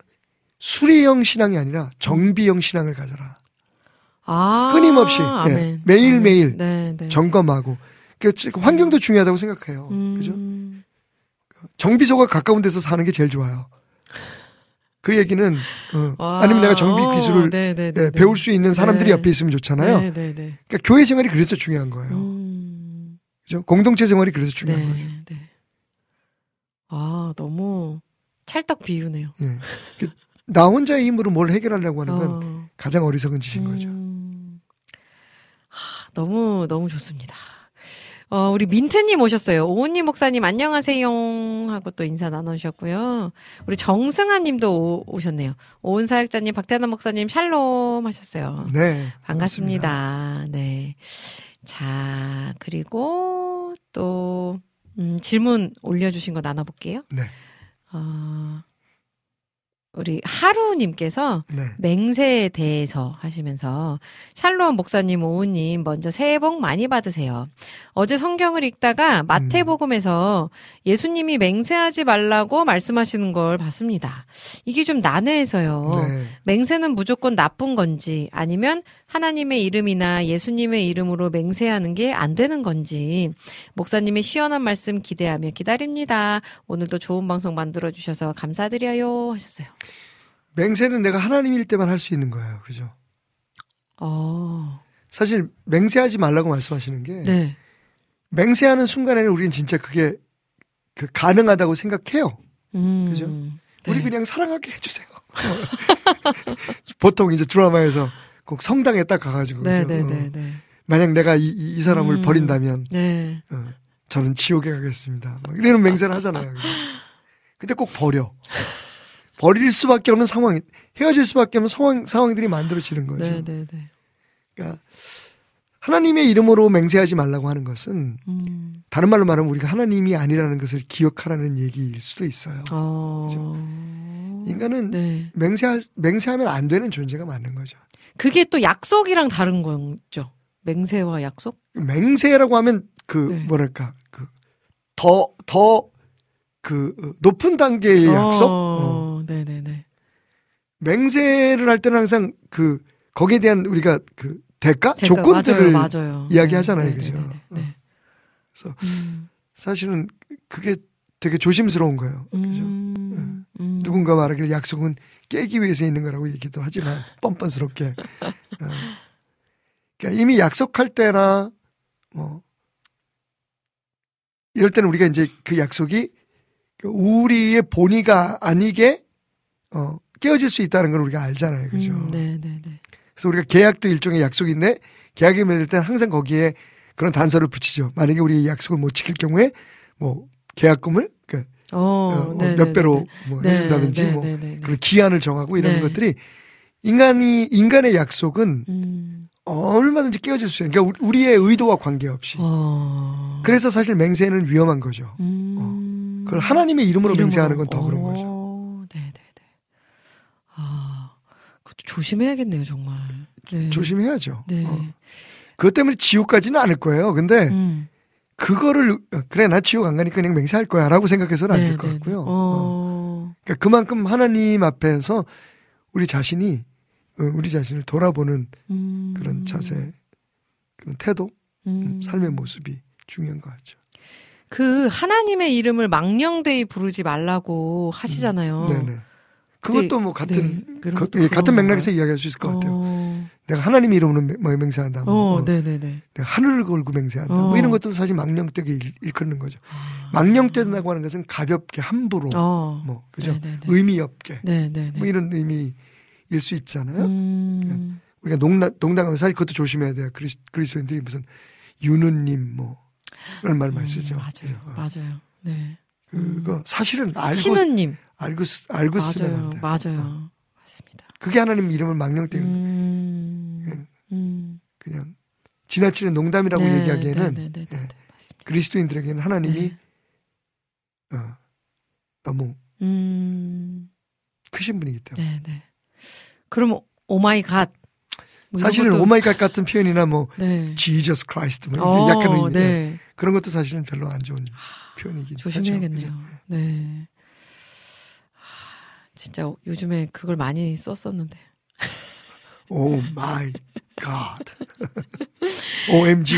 수리형 신앙이 아니라 정비형 신앙을 가져라. 아. 끊임없이, 예, 아멘. 매일 매일 네, 네. 점검하고. 그 환경도 중요하다고 생각해요. 음. 그죠? 정비소가 가까운 데서 사는 게 제일 좋아요. 그 얘기는 어, 와, 아니면 내가 정비 어, 기술을 네, 네, 네, 예, 네. 배울 수 있는 사람들이 네. 옆에 있으면 좋잖아요. 네, 네, 네. 그러니까 교회 생활이 그래서 중요한 거예요. 음. 그죠? 공동체 생활이 그래서 중요한 거죠. 네, 네. 아, 너무 찰떡 비유네요. 예. 그, 나 혼자의 힘으로 뭘 해결하려고 하는 건 어. 가장 어리석은 짓인 거죠. 음. 하, 너무 너무 좋습니다. 어, 우리 민트님 오셨어요. 오은님 목사님 안녕하세요 하고 또 인사 나누셨고요. 우리 정승아님도 오, 셨네요 오은 사역자님, 박태남 목사님 샬롬 하셨어요. 네. 반갑습니다. 네. 자 그리고 또 음, 질문 올려주신 거 나눠볼게요. 네. 어, 우리 하루님께서 네. 맹세에 대해서 하시면서 샬롬 목사님 오우님 먼저 새해 복 많이 받으세요. 어제 성경을 읽다가 마태복음에서 예수님이 맹세하지 말라고 말씀하시는 걸 봤습니다. 이게 좀 난해해서요. 네. 맹세는 무조건 나쁜 건지 아니면 하나님의 이름이나 예수님의 이름으로 맹세하는 게 안 되는 건지 목사님의 시원한 말씀 기대하며 기다립니다. 오늘도 좋은 방송 만들어 주셔서 감사드려요 하셨어요. 맹세는 내가 하나님일 때만 할 수 있는 거예요. 그죠? 어. 사실 맹세하지 말라고 말씀하시는 게 네. 맹세하는 순간에는 우리는 진짜 그게 그 가능하다고 생각해요. 음. 그죠? 네. 우리 그냥 사랑하게 해주세요. 보통 이제 드라마에서 꼭 성당에 딱 가가지고 네, 그죠? 네, 어, 네, 네. 만약 내가 이, 이- 이 사람을 음. 버린다면 네. 어, 저는 지옥에 가겠습니다. 막 이런 맹세를 하잖아요. 근데 꼭 버려. 버릴 수밖에 없는 상황, 헤어질 수밖에 없는 상황, 상황들이 만들어지는 거죠. 네, 네, 네. 그러니까 하나님의 이름으로 맹세하지 말라고 하는 것은 음. 다른 말로 말하면 우리가 하나님이 아니라는 것을 기억하라는 얘기일 수도 있어요. 어. 인간은 네. 맹세 맹세하면 안 되는 존재가 맞는 거죠. 그게 또 약속이랑 다른 거죠. 맹세와 약속? 맹세라고 하면 그 네. 뭐랄까 그 더 더 그 높은 단계의 약속. 어. 어, 네, 네, 네. 맹세를 할 때는 항상 그 거기에 대한 우리가 그 대가, 제가- 조건들을 맞아요, 맞아요. 이야기하잖아요, 네, 그죠? 네, 네, 네. 그래서 음. 사실은 그게 되게 조심스러운 거예요. 그죠? 음. 음. 누군가 말하기를 약속은 깨기 위해서 있는 거라고 얘기도 하지만 뻔뻔스럽게. 어. 그러니까 이미 약속할 때나 뭐 이럴 때는 우리가 이제 그 약속이 우리의 본의가 아니게 어, 깨어질 수 있다는 걸 우리가 알잖아요. 그죠? 음, 네, 네, 네. 그래서 우리가 계약도 일종의 약속인데 계약을 맺을 때는 항상 거기에 그런 단서를 붙이죠. 만약에 우리 약속을 못 지킬 경우에 뭐 계약금을 그 어, 어, 네, 몇 네, 배로 네, 뭐 네. 해준다든지 네, 뭐 네, 네, 네. 그런 기한을 정하고 이런 네. 것들이 인간이 인간의 약속은 음. 얼마든지 깨어질 수 있어요. 그러니까 우리- 우리의 의도와 관계없이. 어. 그래서 사실 맹세는 위험한 거죠. 음. 그걸 하나님의 이름으로, 맹세하는 건 더 그런 어, 거죠. 네, 네, 네. 아, 그것도 조심해야겠네요, 정말. 네. 조심해야죠. 네. 어. 그것 때문에 지옥 가지는 않을 거예요. 근데 음. 그거를 어, 그래 나 지옥 안 가니까 그냥 맹세할 거야라고 생각해서는 안 네, 될것 네, 같고요. 네. 어. 어. 그러니까 그만큼 하나님 앞에서 우리 자신이 어, 우리 자신을 돌아보는 음. 그런 자세, 그런 태도, 음. 삶의 모습이 중요한 것 같죠. 그 하나님의 이름을 망령되이 부르지 말라고 하시잖아요. 음. 그것도 뭐 같은 네, 것도 예, 같은 맥락에서? 이야기할 수 있을 것 같아요. 어, 내가 하나님 이름으로 맹- 뭐 맹세한다. 뭐, 어, 어, 네, 네, 네. 내가 하늘을 걸고 맹세한다. 어. 뭐 이런 것도 사실 망령되게 일- 일컫는 거죠. 망령된다고 하는 것은 가볍게 함부로 어. 뭐 그죠? 네, 네, 네. 의미 없게 네, 네, 네. 뭐 이런 의미일 수 있잖아요. 음. 우리가 농담 농담하면 사실 그것도 조심해야 돼요. 그리스, 그리스도인들이 무슨 유느님 뭐 그런 말 많이 쓰죠. 음, 맞아요. 그죠? 어. 맞아요. 네. 그거 사실은 알고 신우님. 알고 쓰- 알고 쓰면 안 맞아요. 돼요. 맞아요. 어. 맞습니다. 그게 하나님 이름을 망령되게 음. 음. 그냥 지나치는 농담이라고 네, 얘기하기에는 네, 네, 예. 그리스도인들에게는 하나님이 네. 어, 너무 음. 크신 분이기 때문에 네, 네. 그럼 oh my God. 뭐 사실은 것도- oh my God 같은 표현이나 뭐 네. Jesus Christ 뭐 어, 약간 의미 네. 그런 것도 사실은 별로 안 좋은 표현이긴 조심해야겠네요. 하죠. 네. 아, 진짜 요즘에 그걸 많이 썼었는데. Oh my God. OMG.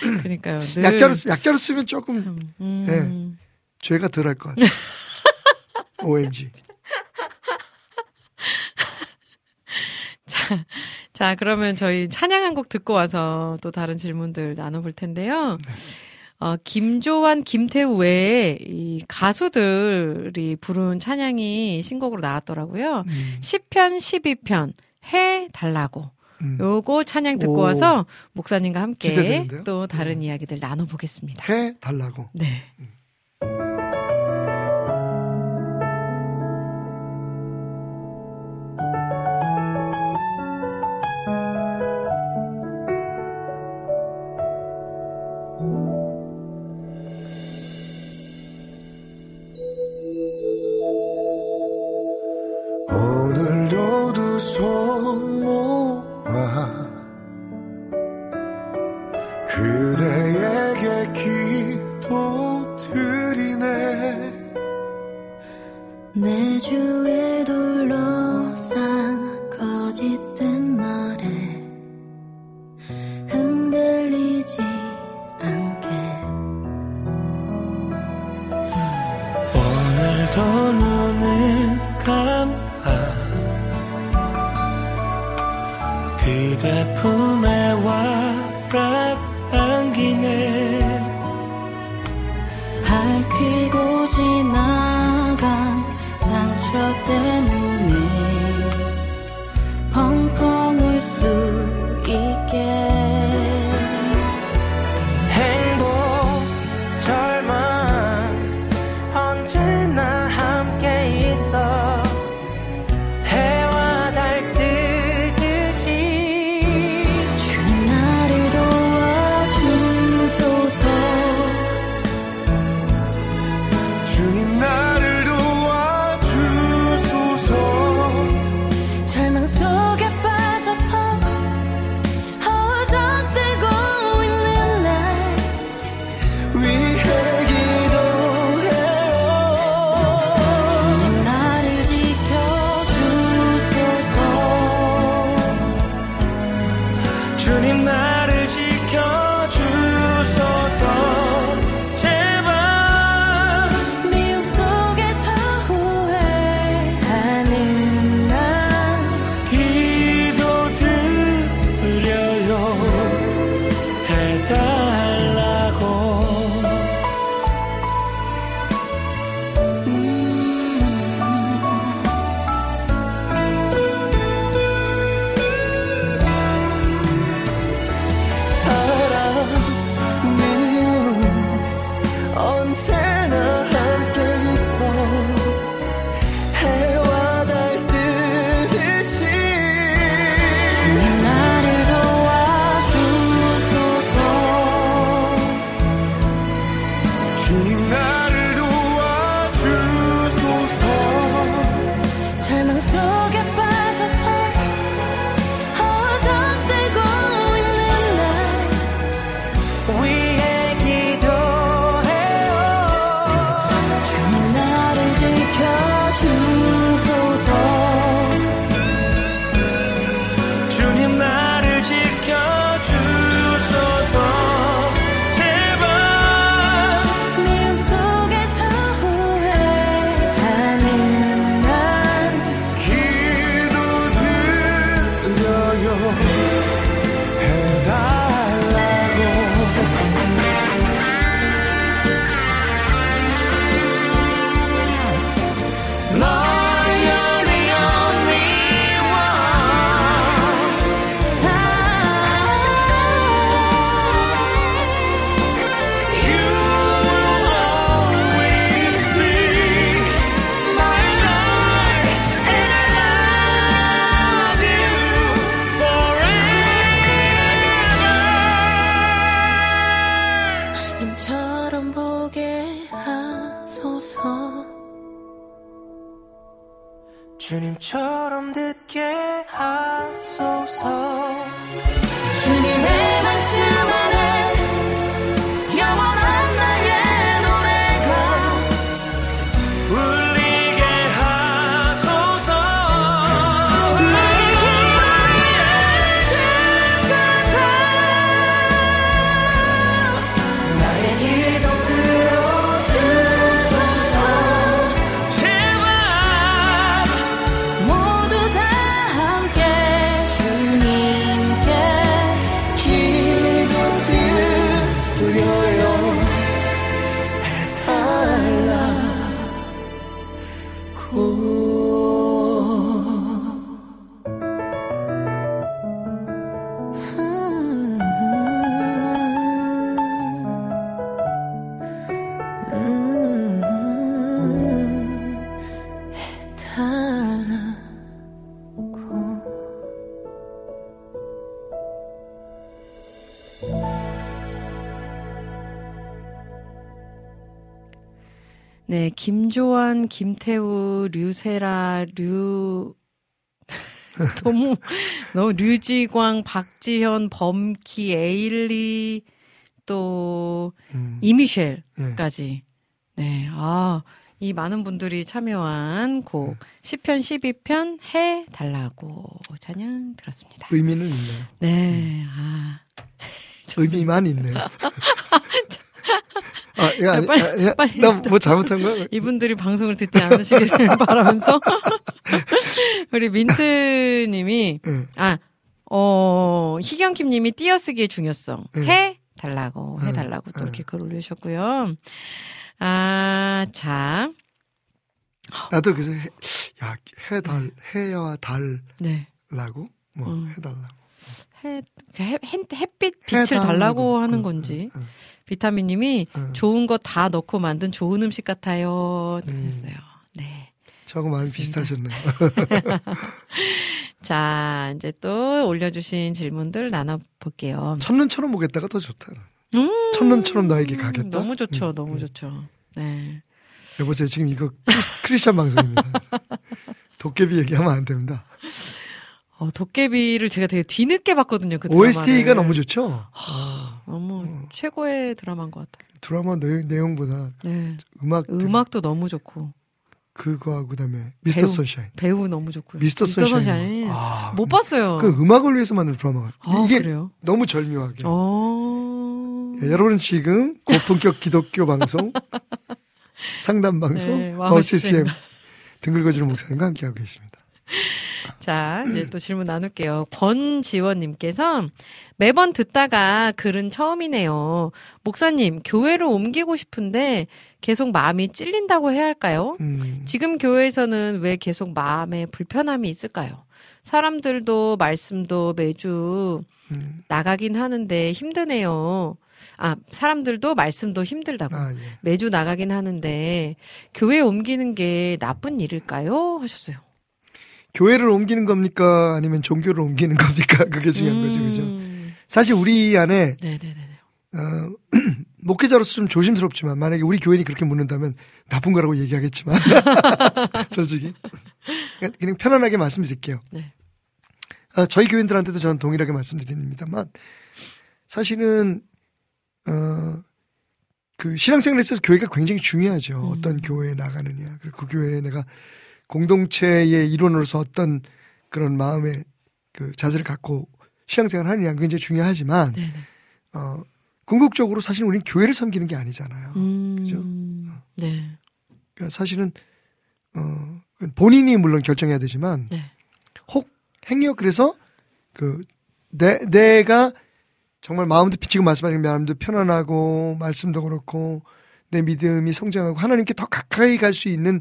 그러니까요. 늘 약자로 쓰- 약자로 쓰면 조금 음, 네. 죄가 덜할 것 같아요. OMG. 자, 그러면 저희 찬양 한 곡 듣고 와서 또 다른 질문들 나눠볼 텐데요. 네. 어, 김조환, 김태우 외에 이 가수들이 부른 찬양이 신곡으로 나왔더라고요. 음, 10편, 12편, 해 달라고. 음. 요거 찬양 듣고 오. 와서 목사님과 함께 기대되는데요? 또 다른 음. 이야기들 나눠보겠습니다. 해 달라고. 네. 오 오늘도 눈을 감아 그대 품에 와 김조한, 김태우, 류세라, 류 너무 너무 류지광, 박지현, 범키, 에일리 또 음, 이미셸까지. 네, 아, 이 많은 분들이 참여한 곡 10편, 12편 해 달라고 찬양 들었습니다. 의미는 있네요. 네, 아. 의미만 있네요. 아, 이거 아니, 빨리, 아니, 빨리 나뭐 잘못한 거야? 이분들이 방송을 듣지 않으시기를 바라면서 우리 민트님이 응. 아, 어, 희경킴님이 띄어쓰기의 중요성 응. 해 달라고 해 응, 달라고 또 응. 이렇게 글 올리셨고요. 아, 자, 나도 그래서 해, 야 해달 해야 네, 달라고 뭐 음. 해달라고 해, 해, 햇- 햇빛 빛을 해달라고. 달라고 하는 응, 건지 응, 비타민님이 응. 좋은 거 다 넣고 만든 좋은 음식 같아요. 음. 했어요. 네. 저하고 그렇습니다. 비슷하셨네요. 자, 이제 또 올려주신 질문들 나눠볼게요. 첫눈처럼 보겠다가 더 좋다. 음, 첫눈처럼 나에게 가겠다. 너무 좋죠, 음, 너무 음. 좋죠. 네. 여보세요, 지금 이거 크리- 크리스찬 방송입니다. 도깨비 얘기하면 안 됩니다. 어, 도깨비를 제가 되게 뒤늦게 봤거든요, 그 OST가. 너무 좋죠. 아, 너무 음. 최고의 드라마인 것 같아요. 드라마 내, 내용 보다 네. 음악 음악도 너무 좋고, 그거하고 그다음에 미스터 배우. 선샤인. 배우 너무 좋고요. 미스터, 선샤인. 선샤인. 아, 못 봤어요. 그 음악을 위해서 만든 드라마가 아, 이게 그래요? 너무 절묘하게. 어. 예, 여러분은 지금 고품격 기독교 방송 상담 방송 네, 어CCM 등글거지는 목사님과 함께하고 계십니다. 자, 이제 또 질문 나눌게요. 권지원님께서 매번 듣다가 글은 처음이네요. 목사님, 교회를 옮기고 싶은데 계속 마음이 찔린다고 해야 할까요? 음, 지금 교회에서는 왜 계속 마음에 불편함이 있을까요? 사람들도 말씀도 매주 음, 나가긴 하는데 힘드네요. 아, 사람들도 말씀도 힘들다고. 아, 예. 매주 나가긴 하는데 교회 옮기는 게 나쁜 일일까요? 하셨어요. 교회를 옮기는 겁니까? 아니면 종교를 옮기는 겁니까? 그게 중요한 거죠, 그죠? 음. 사실 우리 안에 네네네. 어, 목회자로서 좀 조심스럽지만 만약에 우리 교인이 그렇게 묻는다면 나쁜 거라고 얘기하겠지만 솔직히 그냥, 그냥 편안하게 말씀드릴게요. 네. 아, 저희 교인들한테도 저는 동일하게 말씀드립니다만 사실은 어, 그 신앙생활에 있어서 교회가 굉장히 중요하죠. 음. 어떤 교회에 나가느냐 그리고 그 교회에 내가 공동체의 일원으로서 어떤 그런 마음의 그 자세를 갖고 신앙생활을 하느냐 굉장히 중요하지만 네네. 어, 궁극적으로 사실 우리는 교회를 섬기는 게 아니잖아요. 음, 그죠? 네. 그러니까 사실은 어, 본인이 물론 결정해야 되지만 네. 혹 행여 그래서 그 내, 내가 정말 마음도 지금 말씀하신 마음도 편안하고 말씀도 그렇고 내 믿음이 성장하고 하나님께 더 가까이 갈 수 있는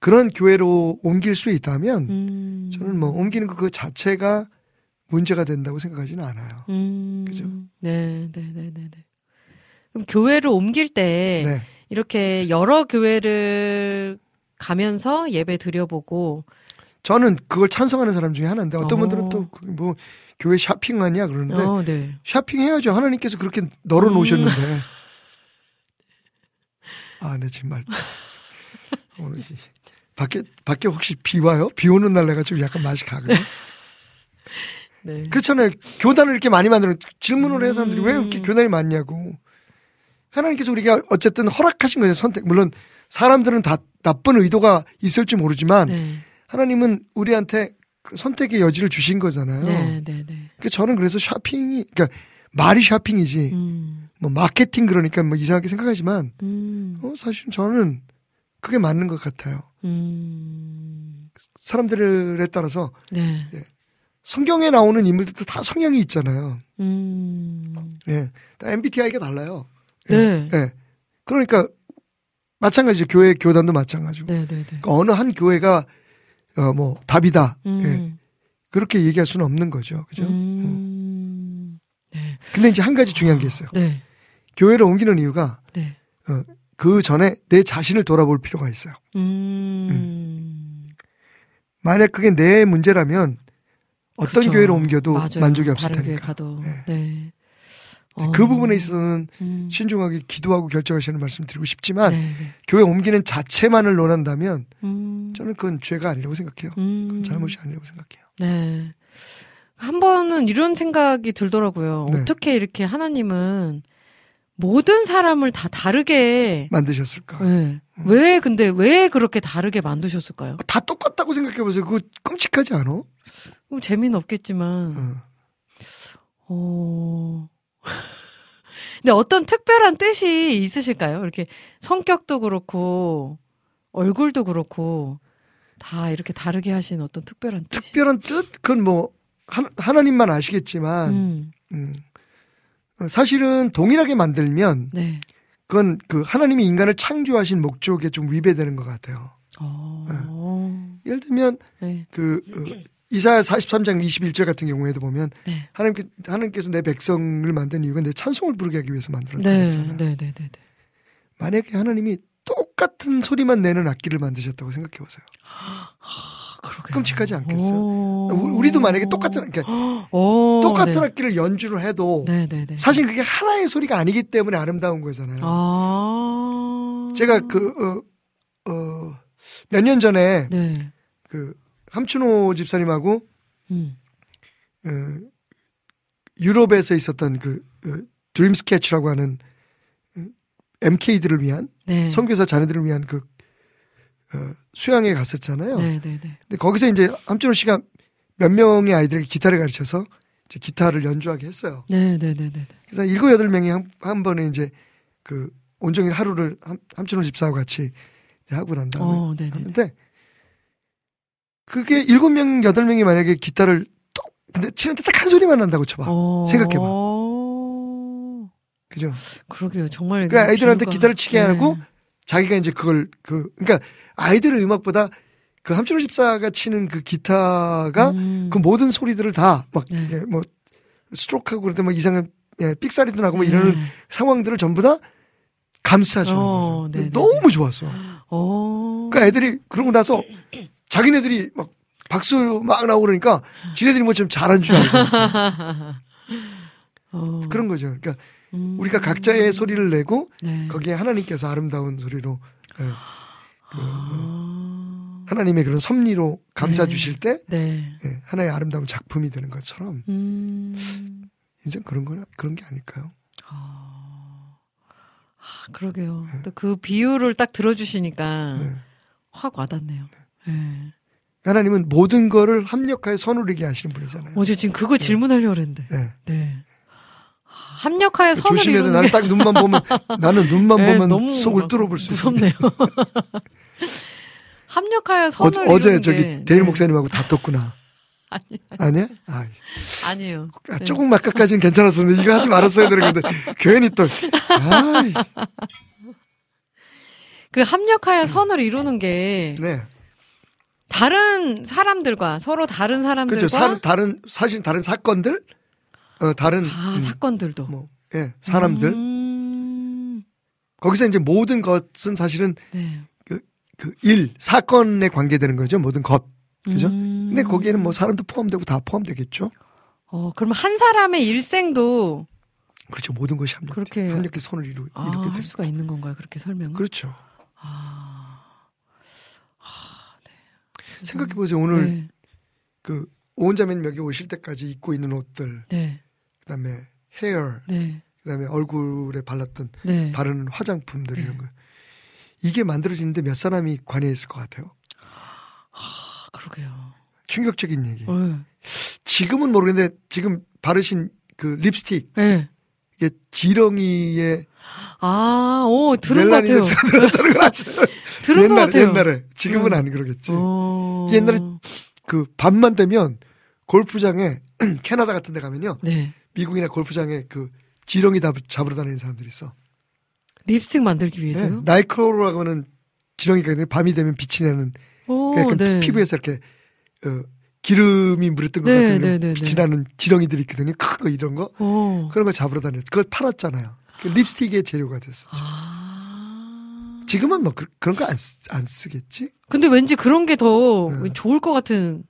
그런 교회로 옮길 수 있다면 음. 저는 뭐 옮기는 거그 자체가 문제가 된다고 생각하지는 않아요. 음. 그죠? 네, 네, 네, 네, 네. 그럼 교회를 옮길 때 네. 이렇게 여러 교회를 가면서 예배 드려보고 저는 그걸 찬성하는 사람 중에 하나인데 어떤 어. 분들은 또 뭐 교회 쇼핑하냐 그러는데 어, 네. 쇼핑해야죠. 하나님께서 그렇게 널어 놓으셨는데. 아, 네 정말 오늘 이- 밖에 밖에 혹시 비 와요? 비 오는 날 내가 좀 약간 맛이 가거든. 네. 그렇잖아요. 교단을 이렇게 많이 만들어 질문을 해요 사람들이 왜 이렇게 음. 교단이 많냐고. 하나님께서 우리가 어쨌든 허락하신 거예요 선택. 물론 사람들은 다 나쁜 의도가 있을지 모르지만 네. 하나님은 우리한테 그 선택의 여지를 주신 거잖아요. 네, 네, 네. 그러니까 저는 그래서 쇼핑이 그러니까 말이 쇼핑이지 음. 뭐 마케팅 그러니까 뭐 이상하게 생각하지만 음. 어 사실 저는 그게 맞는 것 같아요. 음. 사람들에 따라서 네. 성경에 나오는 인물들도 다 성향이 있잖아요. 음. 예, 다 MBTI가 달라요. 예. 네. 예. 그러니까 마찬가지죠. 교회 교단도 마찬가지고. 네, 네, 네. 그러니까 어느 한 교회가 어 뭐 답이다. 예. 음. 그렇게 얘기할 수는 없는 거죠. 그죠? 음. 네. 근데 이제 한 가지 중요한 게 있어요. 네. 교회를 옮기는 이유가 네. 그 전에 내 자신을 돌아볼 필요가 있어요. 음. 만약 그게 내 문제라면 어떤 그렇죠. 교회를 옮겨도 맞아요. 만족이 없을 다른 테니까. 가도. 네. 네. 그 어. 부분에 있어서는 음. 신중하게 기도하고 결정하시는 말씀 드리고 싶지만 네, 네. 교회 옮기는 자체만을 논한다면 음. 저는 그건 죄가 아니라고 생각해요. 음. 그건 잘못이 아니라고 생각해요. 네. 한 번은 이런 생각이 들더라고요. 네. 어떻게 이렇게 하나님은 모든 사람을 다 다르게 만드셨을까? 네. 왜 근데 왜 그렇게 다르게 만드셨을까요? 다 똑같다고 생각해 보세요. 그거 끔찍하지 않아? 뭐 재미는 없겠지만 어. 어. 근데 어떤 특별한 뜻이 있으실까요? 이렇게 성격도 그렇고 얼굴도 그렇고 다 이렇게 다르게 하신 어떤 특별한 뜻이. 특별한 뜻? 그건 뭐 하, 하나님만 아시겠지만 음. 음. 어, 사실은 동일하게 만들면 네. 그건 그 하나님이 인간을 창조하신 목적에 좀 위배되는 것 같아요. 어. 예를 들면 네. 그 어, 이사야 43장 21절 같은 경우에도 보면 네. 하나님께 하나님께서 내 백성을 만든 이유가 내 찬송을 부르게 하기 위해서 만들었다고 네. 했잖아요. 네. 네. 네. 네. 만약에 하나님이 똑같은 소리만 내는 악기를 만드셨다고 생각해 보세요. 아, 그러게요. 끔찍하지 않겠어요? 우- 우리도 만약에 똑같은 그러니까 오, 똑같은 네. 악기를 연주를 해도 네, 네, 네. 사실 그게 하나의 소리가 아니기 때문에 아름다운 거잖아요. 아. 제가 그, 어, 어, 몇 년 전에 네. 그 함춘호 집사님하고 음. 어, 유럽에서 있었던 그 어, 드림 스케치라고 하는 어, MK들을 위한 네. 선교사 자녀들을 위한 그 어, 수양에 갔었잖아요. 네, 네, 네. 근데 거기서 이제 함춘호 씨가 몇 명의 아이들에게 기타를 가르쳐서 이제 기타를 연주하게 했어요. 네, 네, 네, 네. 그래서 일곱 여덟 명이 한, 한 번에 이제 그 온종일 하루를 함, 함춘호 집사와 같이 하고 난 다음에 어, 네, 네. 하는데 그게 일곱 명 여덟 명이 만약에 기타를 똑 근데 치는데 딱 한 소리만 난다고 쳐봐. 어. 생각해봐. 그죠? 그러게요. 정말. 그러니까 아이들한테 비유가- 기타를 치게 네. 하고 자기가 이제 그걸 그 그러니까 아이들의 음악보다 그 함춘호 집사가 치는 그 기타가 음. 그 모든 소리들을 다막 네. 뭐 스트로크하고 때막 이상한 예, 삑사리도 나고 뭐 이러는 네. 상황들을 전부 다 감싸주는 어, 거죠. 네네네. 너무 좋았어. 어. 그러니까 애들이 그러고 나서 자기네들이 막 박수 막 나오고 그러니까 지네들이 뭐 좀 잘한 줄 알고 어. 그런 거죠. 그러니까 음. 우리가 각자의 소리를 내고 네. 거기에 하나님께서 아름다운 소리로 예, 그, 아. 하나님의 그런 섭리로 감싸 네. 주실 때 네. 예, 하나의 아름다운 작품이 되는 것처럼 음. 인생 그런 거나 그런 게 아닐까요? 아, 아, 그러게요. 또 그 비유를 딱 들어주시니까 네. 확 와닿네요. 네. 하나님은 모든 거를 합력하여 선우리게 하시는 분이잖아요. 어제 지금 그거 질문하려고 그랬는데. 예. 네. 아, 합력하여 선을 조심해야 돼. 이루는 나는 게딱 눈만 보면 나는 눈만 네, 보면 속을 막 뚫어볼 수. 무섭네요. 합력하여 선을 어, 이루는 저기 게, 데일 네. 목사님하고 다퉜구나. 아니, 아니야? 아, 아니에요. 아, 네. 조금 아까까지는 괜찮았었는데 이거 하지 말았어야 되는 건데 괜히 또 아이, 그 합력하여 선을 이루는 게 네. 다른 사람들과 서로 다른 사람들과 그렇죠. 사, 다른 사실 다른 사건들 어 다른 아 음, 사건들도 뭐 예, 사람들 음, 거기서 이제 모든 것은 사실은 네. 그일 사건에 관계되는 거죠. 모든 것. 그죠? 음. 근데 거기에는 뭐 사람도 포함되고 다 포함되겠죠. 어 그러면 한 사람의 일생도 그렇죠. 모든 것이 합력. 그렇게- 합력해 손을 이루, 아, 이렇게 할 수가 있는 건가요? 그렇게 설명은? 그렇죠. 아, 생각해 보세요. 오늘 네, 그 오은자매님 여기 오실 때까지 입고 있는 옷들, 네, 그다음에 헤어, 네, 그다음에 얼굴에 발랐던 네. 바르는 화장품들 네. 이런 거. 이게 만들어지는데 몇 사람이 관여했을 것 같아요. 아, 그러게요. 충격적인 얘기. 네. 지금은 모르겠는데 지금 바르신 그 립스틱 네. 이게 지렁이의 아, 오 들은 것 같아요. 들어갔다는 걸 아시나요? 들은 것 옛날, 같아요. 옛날에 지금은 음. 안 그러겠지. 어... 옛날에 그 밤만 되면 골프장에 캐나다 같은 데 가면요. 네 미국이나 골프장에 그 지렁이 잡- 잡으러 다니는 사람들이 있어. 립스틱 만들기 네. 위해서요? 나이크로라고 하는 지렁이가 밤이 되면 빛이 나는 오, 약간 네. 피부에서 이렇게 어, 기름이 물었던 것 네, 같은 네, 네, 빛이 네. 나는 지렁이들이 있거든요. 큰 거 이런 거 오. 그런 거 잡으러 다녔어. 그걸 팔았잖아요. 그 립스틱의 재료가 됐어. 아. 지금은 뭐 그, 런 거 안 안 쓰겠지? 근데 왠지 그런 게더 네. 좋을 것 같은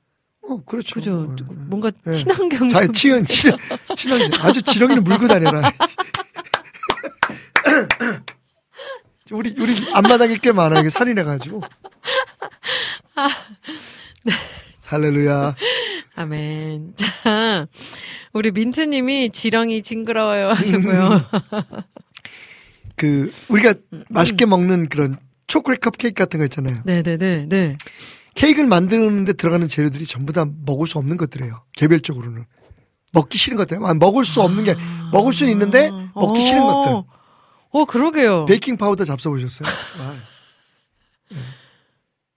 어 그렇죠. 그죠? 어, 어. 뭔가 네. 친환경 자, 친, 친환경. 아주 지렁이를 물고 다녀라. 우리, 우리 앞마당에 꽤 많아. 이게 살인해가지고. 할렐루야. 아멘. 자, 우리 민트님이 지렁이 징그러워요 하셨고요. 그, 우리가 맛있게 먹는 그런 초콜릿 컵케이크 같은 거 있잖아요. 네네네 네. 케이크를 만드는데 들어가는 재료들이 전부 다 먹을 수 없는 것들이에요. 개별적으로는. 먹기 싫은 것들. 아, 먹을 수 없는 게, 먹을 수는 있는데, 먹기 싫은 것들. 어, 어 그러게요. 베이킹 파우더 잡숴보셨어요? 아.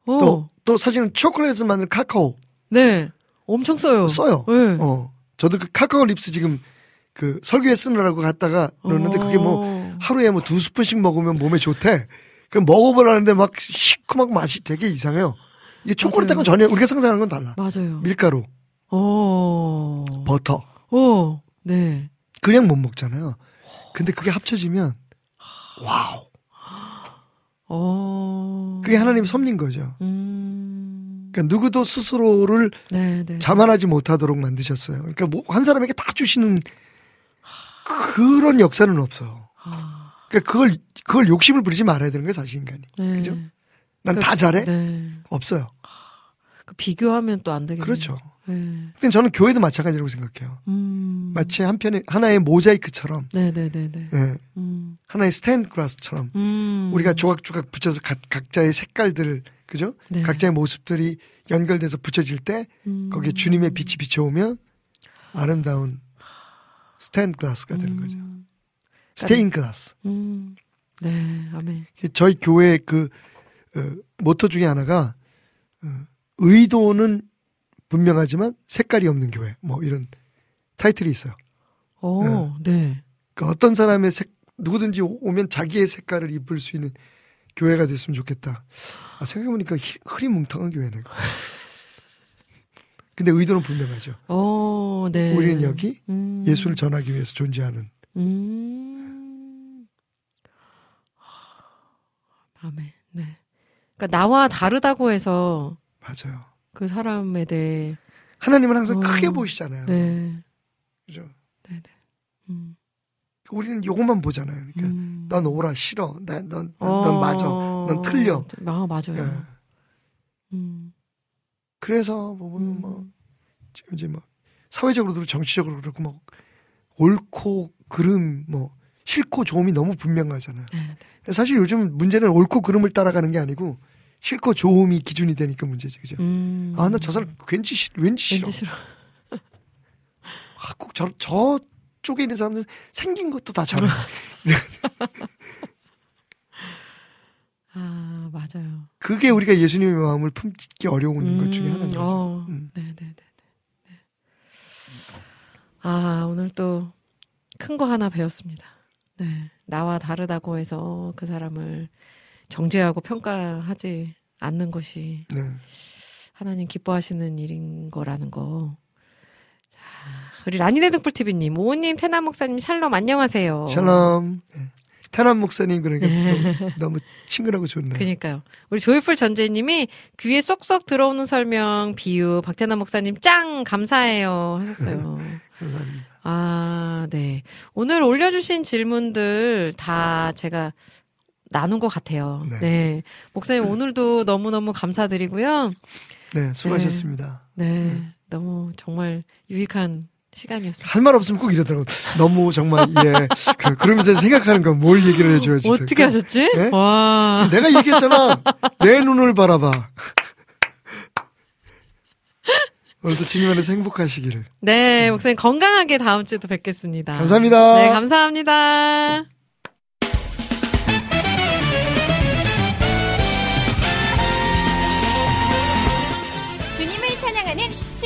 어, 또, 또 사실은 초콜릿을 만드는 카카오. 네. 엄청 써요. 써요. 네. 어. 저도 그 카카오 nibs 지금 그 설교에 쓰느라고 갔다가 넣었는데 그게 뭐 어. 하루에 뭐 두 스푼씩 먹으면 몸에 좋대. 그 먹어보라는데 막 시큼하고 맛이 되게 이상해요. 이게 초콜릿하고 전혀 우리가 상상하는 건 달라. 맞아요. 밀가루, 어. 버터. 어. 네. 그냥 못 먹잖아요. 근데 그게 합쳐지면 wow. 어. 그게 하나님 섭리인 거죠. 음. 그러니까 누구도 스스로를 네, 네. 자만하지 못하도록 만드셨어요. 그러니까 뭐 한 사람에게 다 주시는 그런 역사는 없어요. 아, 그러니까 그걸 그걸 욕심을 부리지 말아야 되는 거예요, 사실 인간이. 네. 그죠? 난다 그- 잘해? 네. 없어요. 그 비교하면 또 안 되겠네요. 그렇죠. 네. 근데 저는 교회도 마찬가지라고 생각해요. 음. 마치 한편의 하나의 모자이크처럼, 네네네네. 예, 음. 하나의 스탠드 글라스처럼 음. 우리가 조각조각 붙여서 각, 각자의 색깔들을 그죠? 네. 각자의 모습들이 연결돼서 붙여질 때 음. 거기에 주님의 빛이 비춰오면 아름다운 스탠드 글라스가 되는 거죠. 음. 스테인 글라스. 음. 네, 아멘. 저희 교회 그 어, 모토 중에 하나가 어, 의도는 분명하지만 색깔이 없는 교회 뭐 이런 타이틀이 있어요. 오, 네. 그러니까 어떤 사람의 색 누구든지 오- 오면 자기의 색깔을 입을 수 있는 교회가 됐으면 좋겠다. 아, 생각해보니까 히- 흐리뭉텅한 교회네. 근데 의도는 분명하죠. 오, 네. 우리는 여기 음. 예수를 전하기 위해서 존재하는 음. 아멘. 네. 그러니까 나와 다르다고 해서 맞아요. 그 사람에 대해 하나님은 항상 어. 크게 보시잖아요. 네. 그죠? 네, 네. 음. 우리는 요것만 보잖아요. 그러니까 음. 넌 오라 싫어. 난, 넌, 넌, 어. 넌 맞아. 넌 틀려. 아, 맞아요. 예. 음. 그래서 보면 음. 뭐 지금 이제 뭐 사회적으로도 정치적으로 그렇고 뭐 옳고 그름 뭐 싫고 좋음이 너무 분명하잖아요. 네, 사실 요즘 문제는 옳고 그름을 따라가는 게 아니고 싫고 좋음이 기준이 되니까 문제지, 그죠? 음. 아, 나 저 사람 왠지 싫, 왠지 싫어. 왠지 싫어. 아, 꼭 저, 저 쪽에 있는 사람들 생긴 것도 다 저래. 아, 맞아요. 그게 우리가 예수님의 마음을 품기 어려운 것 중에 하나인 거죠. 어, 음. 네, 네, 네, 네. 네. 아, 오늘 또 큰 거 하나 배웠습니다. 네. 나와 다르다고 해서 그 사람을 정죄하고 평가하지 않는 것이 네. 하나님 기뻐하시는 일인 거라는 거. 자, 우리 라니네 등불TV님, 오우님, 태남 목사님, 샬롬, 안녕하세요. 샬롬. 네. 태남 목사님 그러니까 너무, 너무 친근하고 좋네요. 그니까요. 우리 조이풀 전재님이 귀에 쏙쏙 들어오는 설명, 비유, 박태남 목사님 짱 감사해요 하셨어요. 감사합니다. 아, 네. 오늘 올려주신 질문들 다 제가 나눈 것 같아요. 네. 네. 목사님 오늘도 너무너무 감사드리고요. 네, 수고하셨습니다. 네. 너무 정말 유익한 시간이었습니다. 할 말 없으면 꼭 이러더라고. 너무 정말 예. 그, 그러면서 생각하는 건뭘 얘기를 해줘야지. 어떻게 그, 하셨지? 네? 와. 내가 얘기했잖아. 내 눈을 바라봐. 오늘도 주님 안에서 행복하시기를. 네, 목사님 건강하게 다음 주에도 뵙겠습니다. 감사합니다. 네, 감사합니다.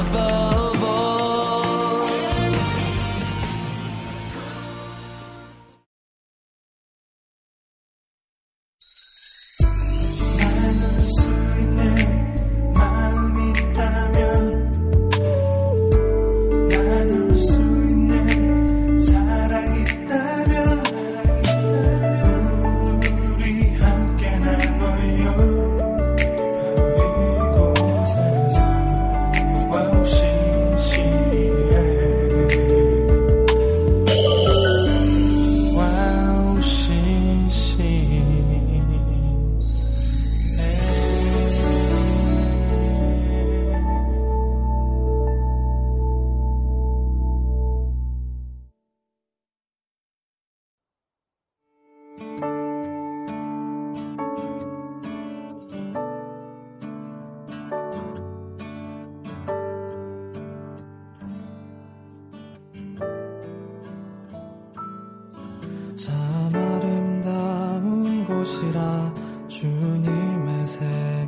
above.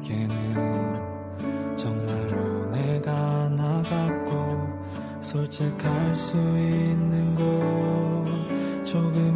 세계는 정말로 내가 나갔고 솔직할 수 있는 곳 조금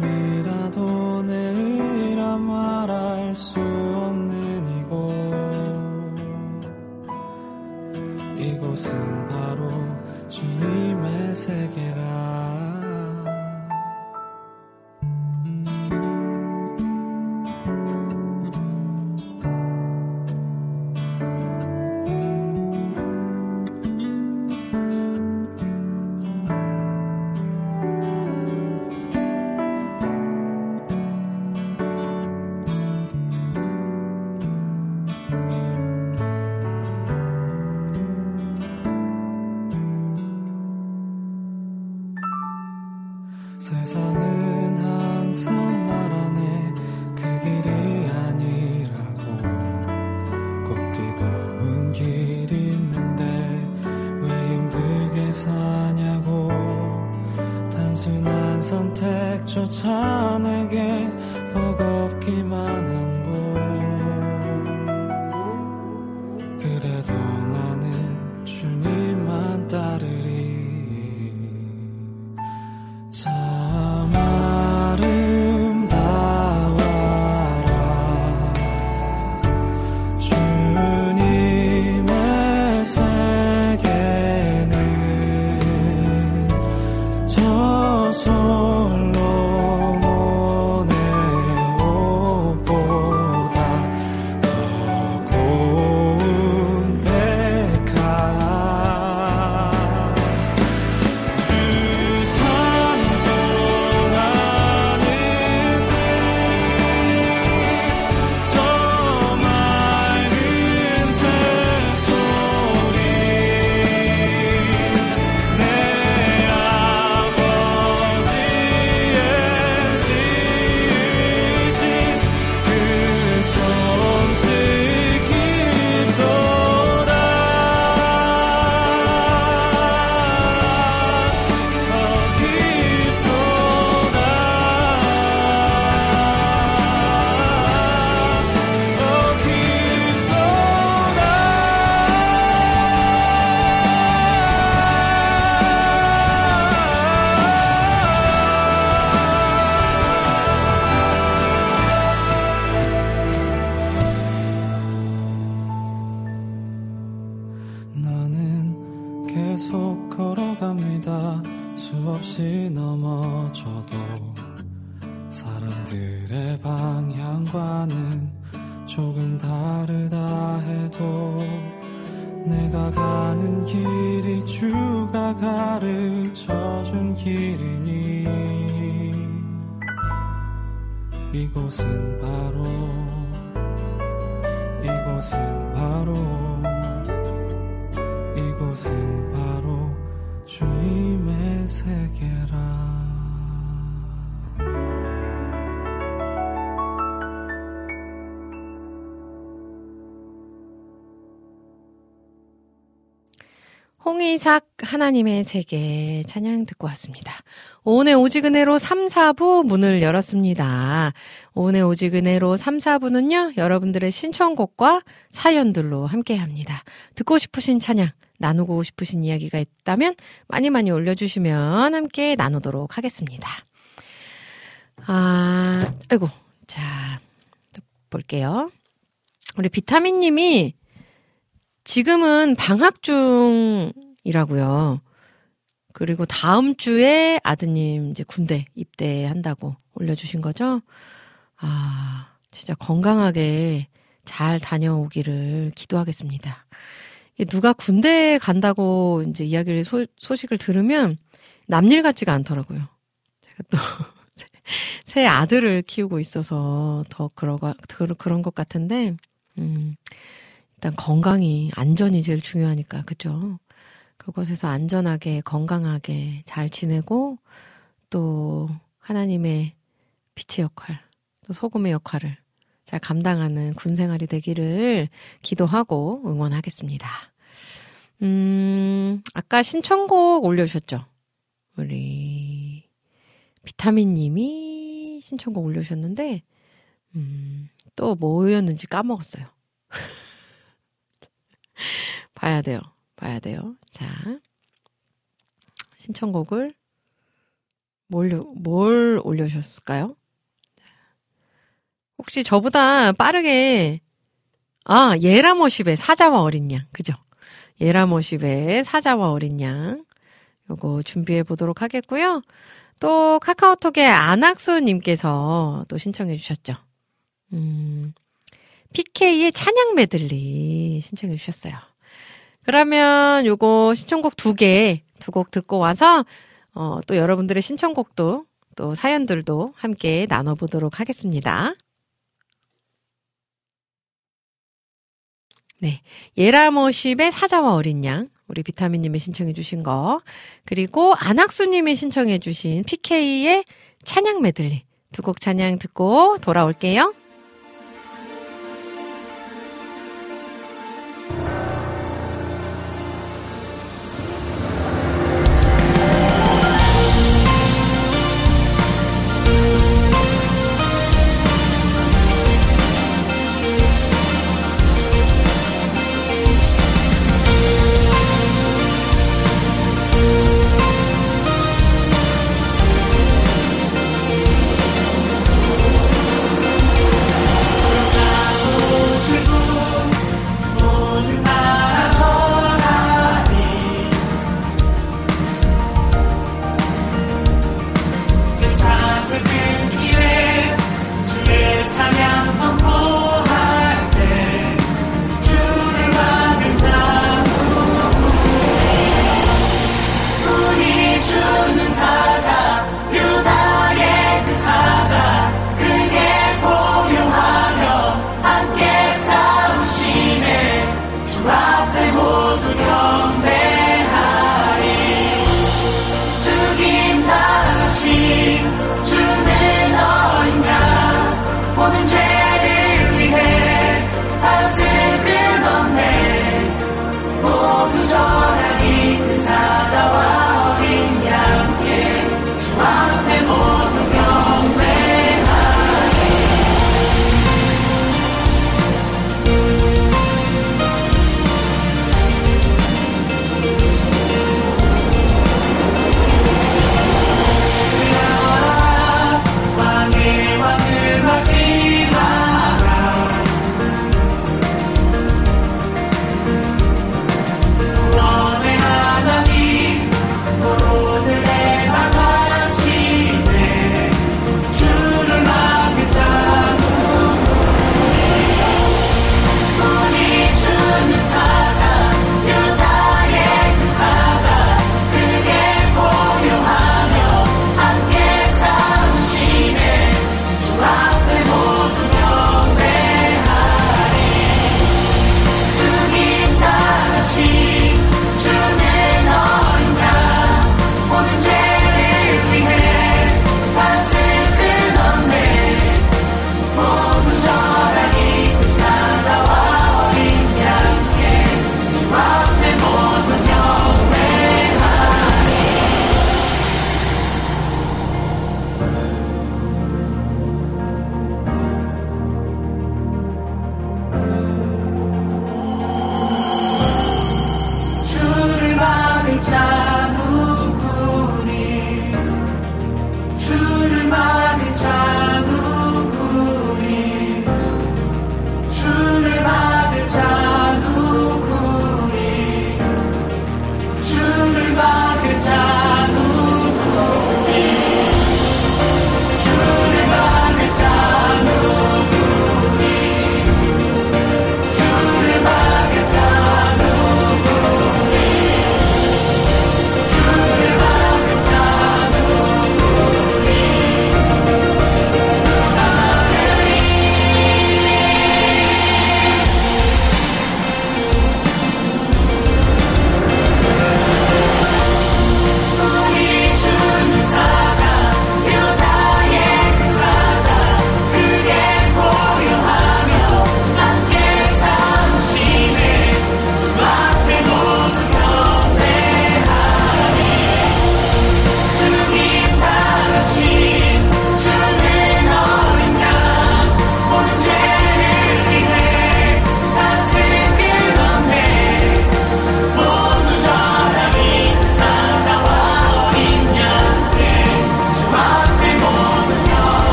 하나님의 세계 찬양 듣고 왔습니다. 오은의 오지근해로 3, 4부 문을 열었습니다. 오은의 오지근해로 3, 4부는요, 여러분들의 신청곡과 사연들로 함께 합니다. 듣고 싶으신 찬양, 나누고 싶으신 이야기가 있다면 많이 많이 올려주시면 함께 나누도록 하겠습니다. 아, 아이고, 자, 또 볼게요. 우리 비타민 님이 지금은 방학 중 이라고요. 그리고 다음 주에 아드님 이제 군대 입대한다고 올려주신 거죠? 아, 진짜 건강하게 잘 다녀오기를 기도하겠습니다. 누가 군대 간다고 이제 이야기를 소, 소식을 들으면 남일 같지가 않더라고요. 제가 또 새 아들을 키우고 있어서 더 그러가, 그런 것 같은데, 음, 일단 건강이, 안전이 제일 중요하니까, 그죠? 그곳에서 안전하게, 건강하게 잘 지내고, 또, 하나님의 빛의 역할, 또 소금의 역할을 잘 감당하는 군 생활이 되기를 기도하고 응원하겠습니다. 음, 아까 신청곡 올려주셨죠? 우리, 비타민 님이 신청곡 올려주셨는데, 음, 또 뭐였는지 까먹었어요. 봐야 돼요. 봐야 돼요. 자. 신청곡을 뭘, 뭘 올려주셨을까요? 혹시 저보다 빠르게, 아, 예라모십의 사자와 어린 양. 그죠? 예라모십의 사자와 어린 양. 요거 준비해 보도록 하겠고요. 또 카카오톡에 안학수님께서 또 신청해 주셨죠. 음, PK의 찬양 메들리 신청해 주셨어요. 그러면 요거 신청곡 두 개, 두 곡 듣고 와서, 어, 또 여러분들의 신청곡도, 또 사연들도 함께 나눠보도록 하겠습니다. 네. 예라머십의 사자와 어린 양. 우리 비타민님이 신청해주신 거. 그리고 안학수님이 신청해주신 PK의 찬양 메들리. 두 곡 찬양 듣고 돌아올게요.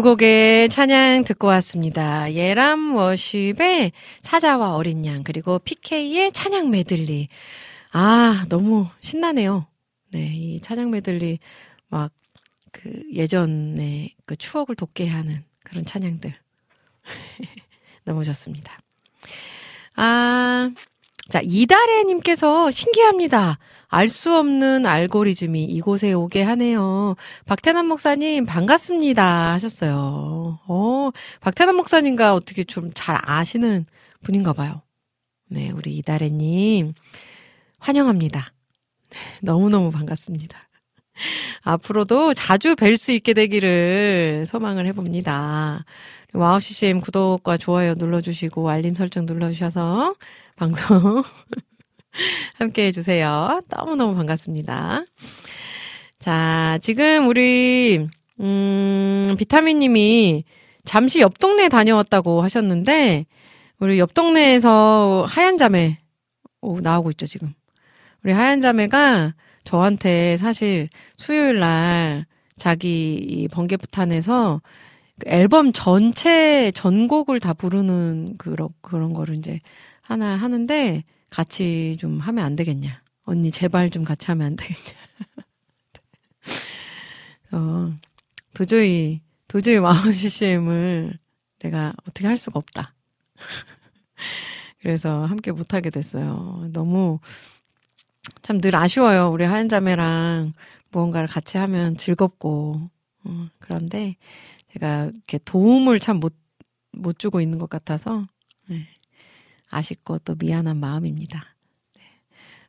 두 곡의 찬양 듣고 왔습니다. 예람 워십의 사자와 어린 양, 그리고 PK의 찬양 메들리. 아, 너무 신나네요. 네, 이 찬양 메들리, 막, 그, 예전의 그 추억을 돋게 하는 그런 찬양들. 너무 좋습니다. 아, 자, 이달애님께서 신기합니다. 알 수 없는 알고리즘이 이곳에 오게 하네요. 박태남 목사님, 반갑습니다. 하셨어요. 어, 박태남 목사님과 어떻게 좀 잘 아시는 분인가 봐요. 네, 우리 이달애님, 환영합니다. 너무너무 반갑습니다. 앞으로도 자주 뵐 수 있게 되기를 소망을 해봅니다. 와우 CCM 구독과 좋아요 눌러주시고 알림 설정 눌러주셔서 방송 함께 해주세요. 너무너무 반갑습니다. 자, 지금 우리, 음, 비타민님이 잠시 옆 동네 다녀왔다고 하셨는데, 우리 옆 동네에서 하얀 자매, 오, 나오고 있죠, 지금. 우리 하얀 자매가 저한테 사실 수요일 날 자기 이 번개부탄에서 그 앨범 전체 전곡을 다 부르는 그런 그런 거를 이제 하나 하는데 같이 좀 하면 안 되겠냐? 언니 제발 좀 같이 하면 안 되겠냐? 어, 도저히 도저히 와우 CCM을 내가 어떻게 할 수가 없다. 그래서 함께 못 하게 됐어요. 너무 참 늘 아쉬워요. 우리 하얀 자매랑 무언가를 같이 하면 즐겁고 어, 그런데 제가 이렇게 도움을 참 못 못 주고 있는 것 같아서 네. 아쉽고 또 미안한 마음입니다. 네.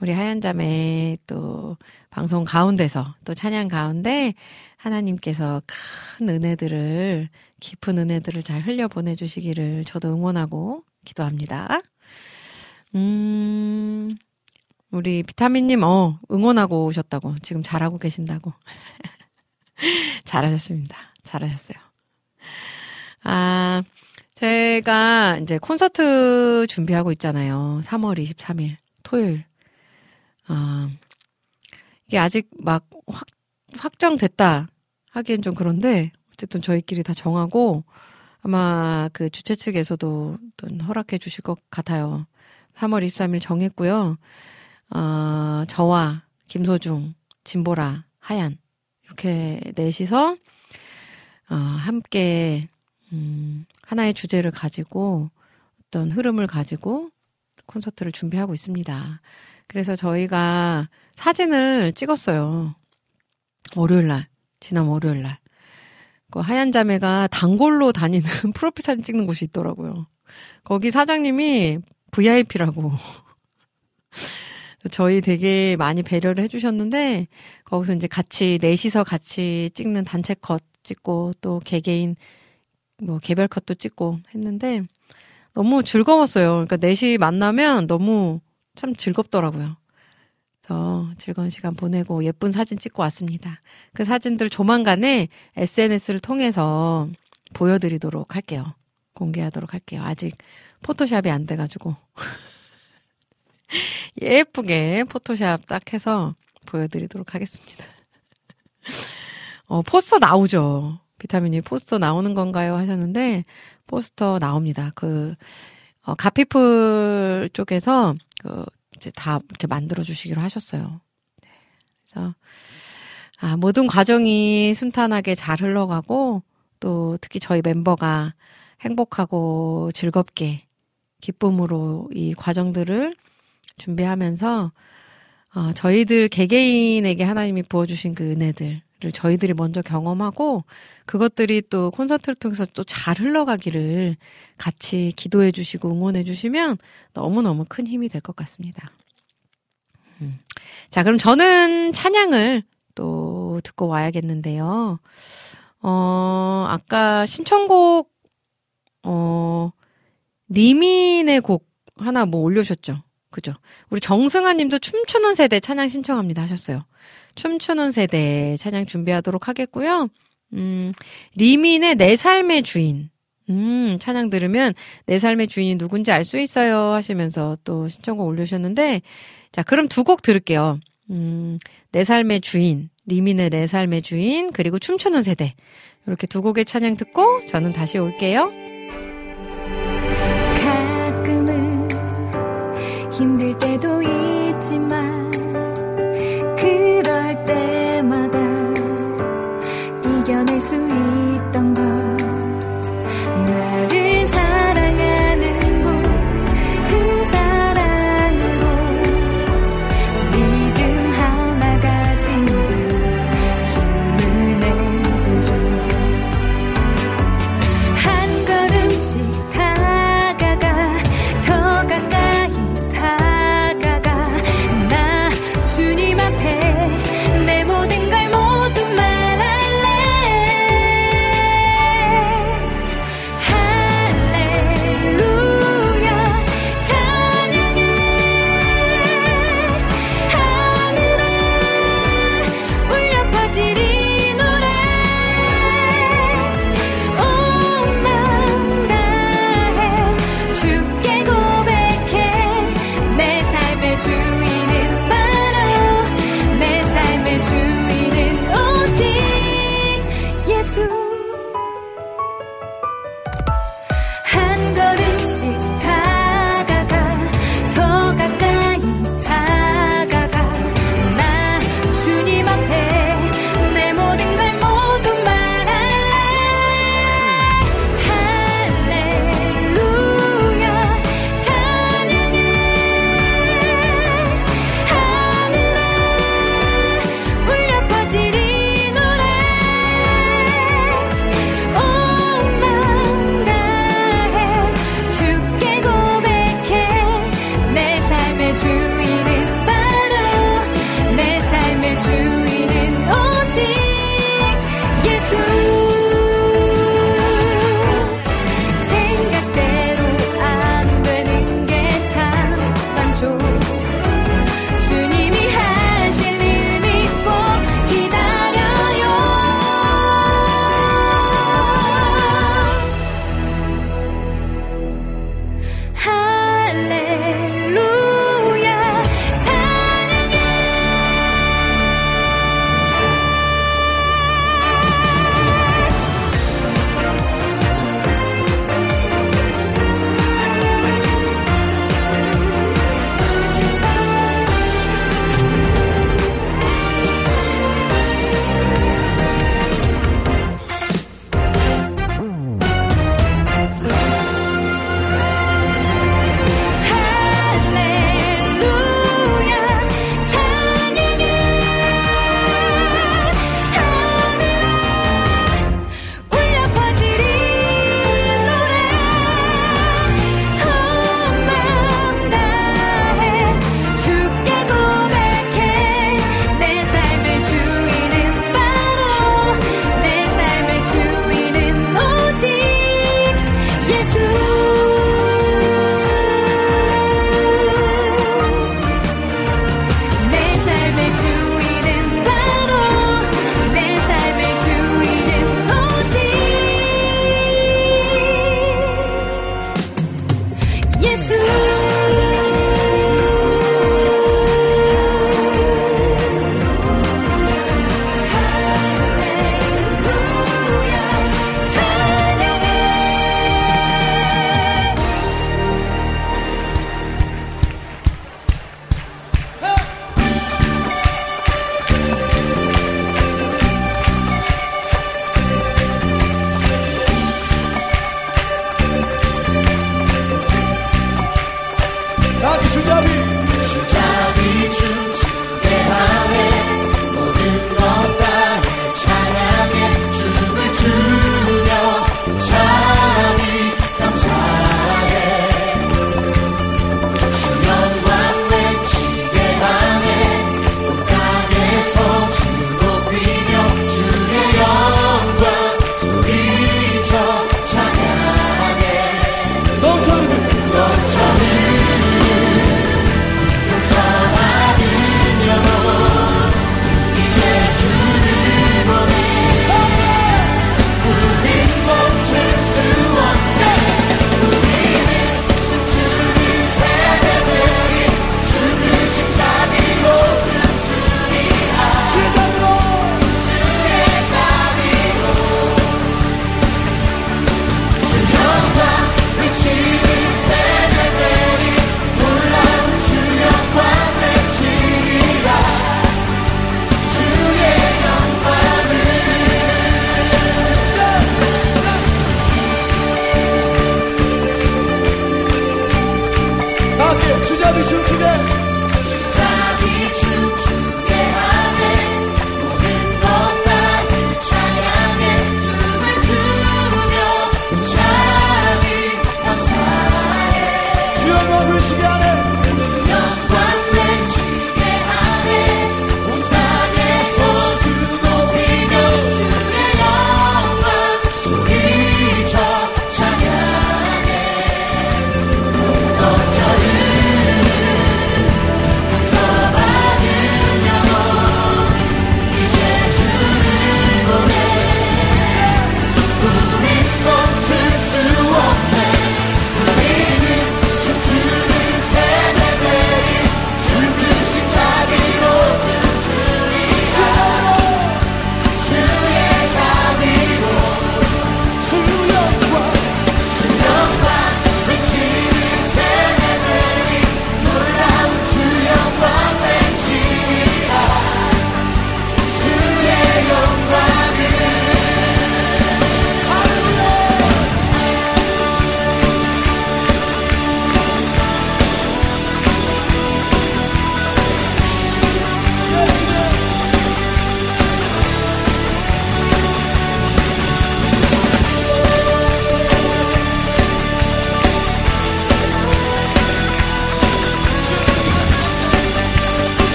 우리 하얀 자매 또 방송 가운데서 또 찬양 가운데 하나님께서 큰 은혜들을 깊은 은혜들을 잘 흘려 보내주시기를 저도 응원하고 기도합니다. 음, 우리 비타민님, 어, 응원하고 오셨다고. 지금 잘하고 계신다고. 잘하셨습니다. 잘하셨어요. 아, 제가 이제 콘서트 준비하고 있잖아요. 3월 23일, 토요일. 아, 이게 아직 막 확, 확정됐다 하기엔 좀 그런데, 어쨌든 저희끼리 다 정하고, 아마 그 주최 측에서도 또 허락해 주실 것 같아요. 3월 23일 정했고요. 어, 저와 김소중, 진보라, 하얀 이렇게 넷이서 어, 함께 음, 하나의 주제를 가지고 어떤 흐름을 가지고 콘서트를 준비하고 있습니다. 그래서 저희가 사진을 찍었어요. 월요일 날, 지난 월요일 날. 그 하얀 자매가 단골로 다니는 프로필 사진 찍는 곳이 있더라고요. 거기 사장님이 VIP라고. 저희 되게 많이 배려를 해주셨는데, 거기서 이제 같이, 넷이서 같이 찍는 단체 컷 찍고, 또 개개인, 뭐, 개별 컷도 찍고 했는데, 너무 즐거웠어요. 그러니까 넷이 만나면 너무 참 즐겁더라고요. 그래서 즐거운 시간 보내고 예쁜 사진 찍고 왔습니다. 그 사진들 조만간에 SNS를 통해서 보여드리도록 할게요. 공개하도록 할게요. 아직 포토샵이 안 돼가지고. 예쁘게 포토샵 딱 해서 보여드리도록 하겠습니다. 어, 포스터 나오죠. 비타민이 포스터 나오는 건가요? 하셨는데, 포스터 나옵니다. 그, 어, 가피풀 쪽에서, 그, 이제 다 이렇게 만들어 주시기로 하셨어요. 네. 그래서, 아, 모든 과정이 순탄하게 잘 흘러가고, 또 특히 저희 멤버가 행복하고 즐겁게, 기쁨으로 이 과정들을 준비하면서, 어, 저희들 개개인에게 하나님이 부어주신 그 은혜들을 저희들이 먼저 경험하고 그것들이 또 콘서트를 통해서 또 잘 흘러가기를 같이 기도해 주시고 응원해 주시면 너무너무 큰 힘이 될 것 같습니다. 음. 자, 그럼 저는 찬양을 또 듣고 와야겠는데요. 어, 아까 신청곡, 어, 리민의 곡 하나 뭐 올려주셨죠? 그죠? 우리 정승아 님도 춤추는 세대 찬양 신청합니다 하셨어요. 춤추는 세대 찬양 준비하도록 하겠고요. 음, 리민의 내 삶의 주인. 음, 찬양 들으면 내 삶의 주인이 누군지 알 수 있어요 하시면서 또 신청곡 올려주셨는데, 자, 그럼 두 곡 들을게요. 음, 내 삶의 주인, 리민의 내 삶의 주인, 그리고 춤추는 세대. 이렇게 두 곡의 찬양 듣고 저는 다시 올게요. 힘들 때도 있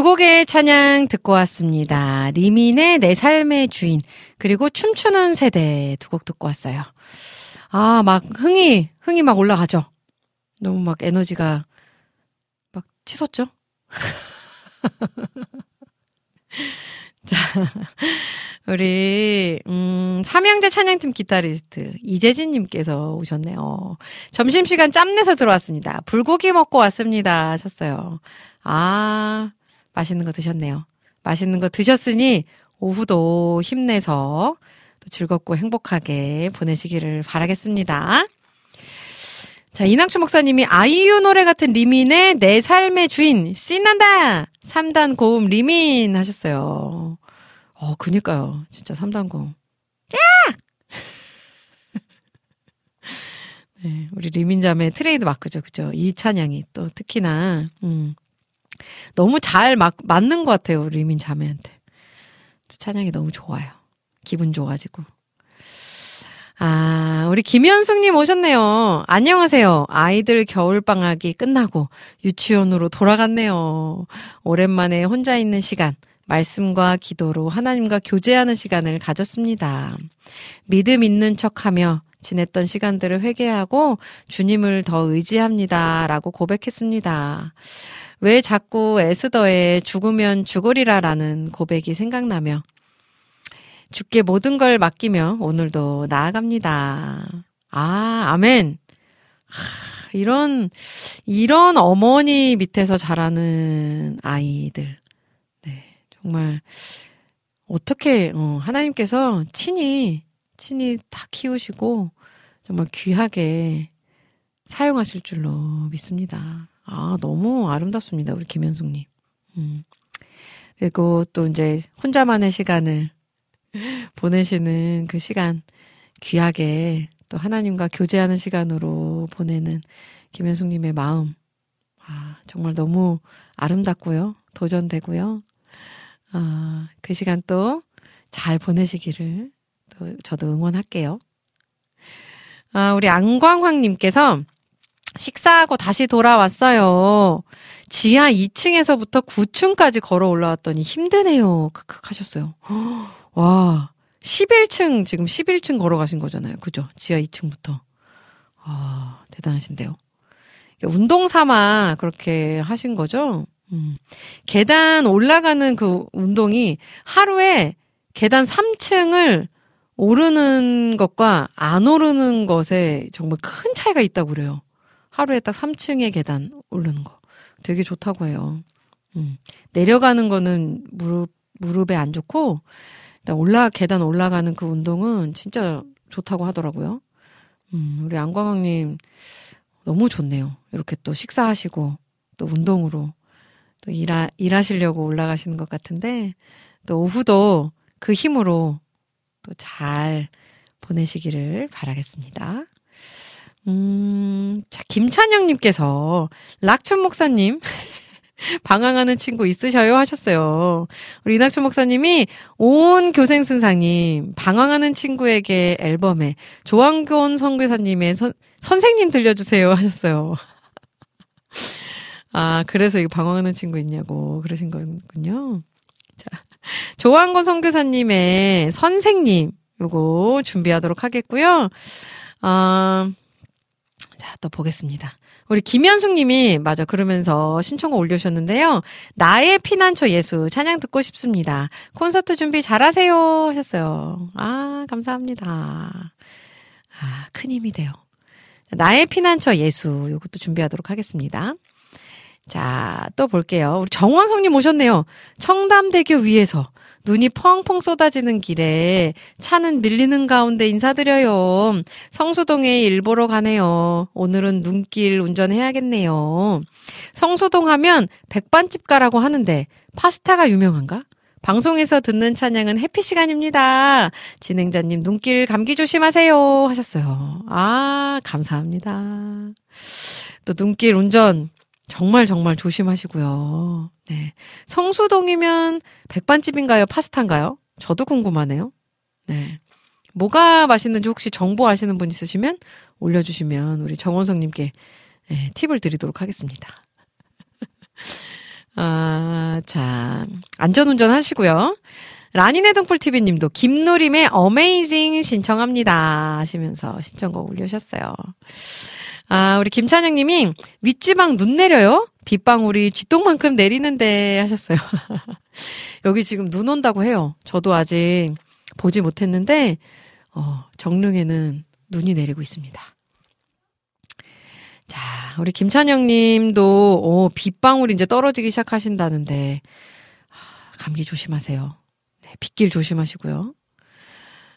두 곡의 찬양 듣고 왔습니다. 리민의 내 삶의 주인, 그리고 춤추는 세대 두 곡 듣고 왔어요. 아, 막 흥이, 흥이 막 올라가죠? 너무 막 에너지가 막 치솟죠? 자, 우리, 음, 삼형제 찬양팀 기타리스트 이재진님께서 오셨네요. 점심시간 짬내서 들어왔습니다. 불고기 먹고 왔습니다. 하셨어요. 아, 맛있는 거 드셨네요. 맛있는 거 드셨으니 오후도 힘내서 또 즐겁고 행복하게 보내시기를 바라겠습니다. 자, 이낙주 목사님이 아이유 노래 같은 리민의 내 삶의 주인, 신난다! 3단 고음 리민 하셨어요. 어, 그니까요. 진짜 3단 고음. 쫙! 네, 우리 리민자매 트레이드 마크죠. 그죠? 이 찬양이 또 특히나, 음, 너무 잘 막, 맞는 것 같아요. 우리 리민 자매한테. 찬양이 너무 좋아요. 기분 좋아지고. 아, 우리 김현숙님 오셨네요. 안녕하세요. 아이들 겨울방학이 끝나고 유치원으로 돌아갔네요. 오랜만에 혼자 있는 시간, 말씀과 기도로 하나님과 교제하는 시간을 가졌습니다. 믿음 있는 척 하며 지냈던 시간들을 회개하고 주님을 더 의지합니다. 라고 고백했습니다. 왜 자꾸 에스더의 죽으면 죽으리라 라는 고백이 생각나며 주께 모든 걸 맡기며 오늘도 나아갑니다. 아, 아멘. 하, 이런, 이런 어머니 밑에서 자라는 아이들. 네, 정말, 어떻게, 어, 하나님께서 친히, 친히 다 키우시고, 정말 귀하게 사용하실 줄로 믿습니다. 아, 너무 아름답습니다. 우리 김현숙님. 음. 그리고 또 이제 혼자만의 시간을 보내시는 그 시간 귀하게 또 하나님과 교제하는 시간으로 보내는 김현숙님의 마음. 아, 정말 너무 아름답고요. 도전되고요. 아, 그 시간 또 잘 보내시기를 또 저도 응원할게요. 아, 우리 안광황님께서 식사하고 다시 돌아왔어요. 지하 2층에서부터 9층까지 걸어 올라왔더니 힘드네요. 크크 하셨어요. 와, 11층, 지금 11층 걸어가신 거잖아요. 그죠? 지하 2층부터. 아, 대단하신데요. 운동 삼아 그렇게 하신 거죠? 음. 계단 올라가는 그 운동이 하루에 계단 3층을 오르는 것과 안 오르는 것에 정말 큰 차이가 있다고 그래요. 하루에 딱 3층의 계단 오르는 거. 되게 좋다고 해요. 음. 내려가는 거는 무릎, 무릎에 안 좋고, 올라, 계단 올라가는 그 운동은 진짜 좋다고 하더라고요. 음, 우리 안광왕님 너무 좋네요. 이렇게 또 식사하시고, 또 운동으로, 또 일하, 일하시려고 올라가시는 것 같은데, 또 오후도 그 힘으로 또 잘 보내시기를 바라겠습니다. 음, 자, 김찬영님께서 락춘 목사님 방황하는 친구 있으셔요? 하셨어요. 우리 이낙춘 목사님이 온 교생 선상님 방황하는 친구에게 앨범에 조항곤 선교사님의 선, 선생님 들려주세요 하셨어요. 아, 그래서 이거 방황하는 친구 있냐고 그러신 거군요. 자, 조항곤 선교사님의 선생님 요거 준비하도록 하겠고요. 아, 자, 또 보겠습니다. 우리 김현숙 님이, 맞아, 그러면서 신청곡 올려주셨는데요. 나의 피난처 예수 찬양 듣고 싶습니다. 콘서트 준비 잘하세요. 하셨어요. 아, 감사합니다. 아, 큰 힘이 돼요. 나의 피난처 예수, 요것도 준비하도록 하겠습니다. 자, 또 볼게요. 우리 정원성님 오셨네요. 청담대교 위에서 눈이 펑펑 쏟아지는 길에 차는 밀리는 가운데 인사드려요. 성수동에 일 보러 가네요. 오늘은 눈길 운전해야겠네요. 성수동 하면 백반집 가라고 하는데 파스타가 유명한가? 방송에서 듣는 찬양은 해피 시간입니다. 진행자님 눈길 감기 조심하세요 하셨어요. 아, 감사합니다. 또 눈길 운전 정말 정말 조심하시고요. 네. 성수동이면 백반집인가요? 파스타인가요? 저도 궁금하네요. 네. 뭐가 맛있는지 혹시 정보 아시는 분 있으시면 올려주시면 우리 정원성님께 네, 팁을 드리도록 하겠습니다. 아, 자, 안전운전 하시고요. 라니네 등불TV 님도 김누림의 어메이징 신청합니다. 하시면서 신청곡 올려주셨어요. 아, 우리 김찬영 님이 윗지방 눈 내려요? 빗방울이 쥐똥만큼 내리는데 하셨어요. 여기 지금 눈 온다고 해요. 저도 아직 보지 못했는데, 어, 정릉에는 눈이 내리고 있습니다. 자, 우리 김찬영 님도, 오, 빗방울이 이제 떨어지기 시작하신다는데, 아, 감기 조심하세요. 네, 빗길 조심하시고요.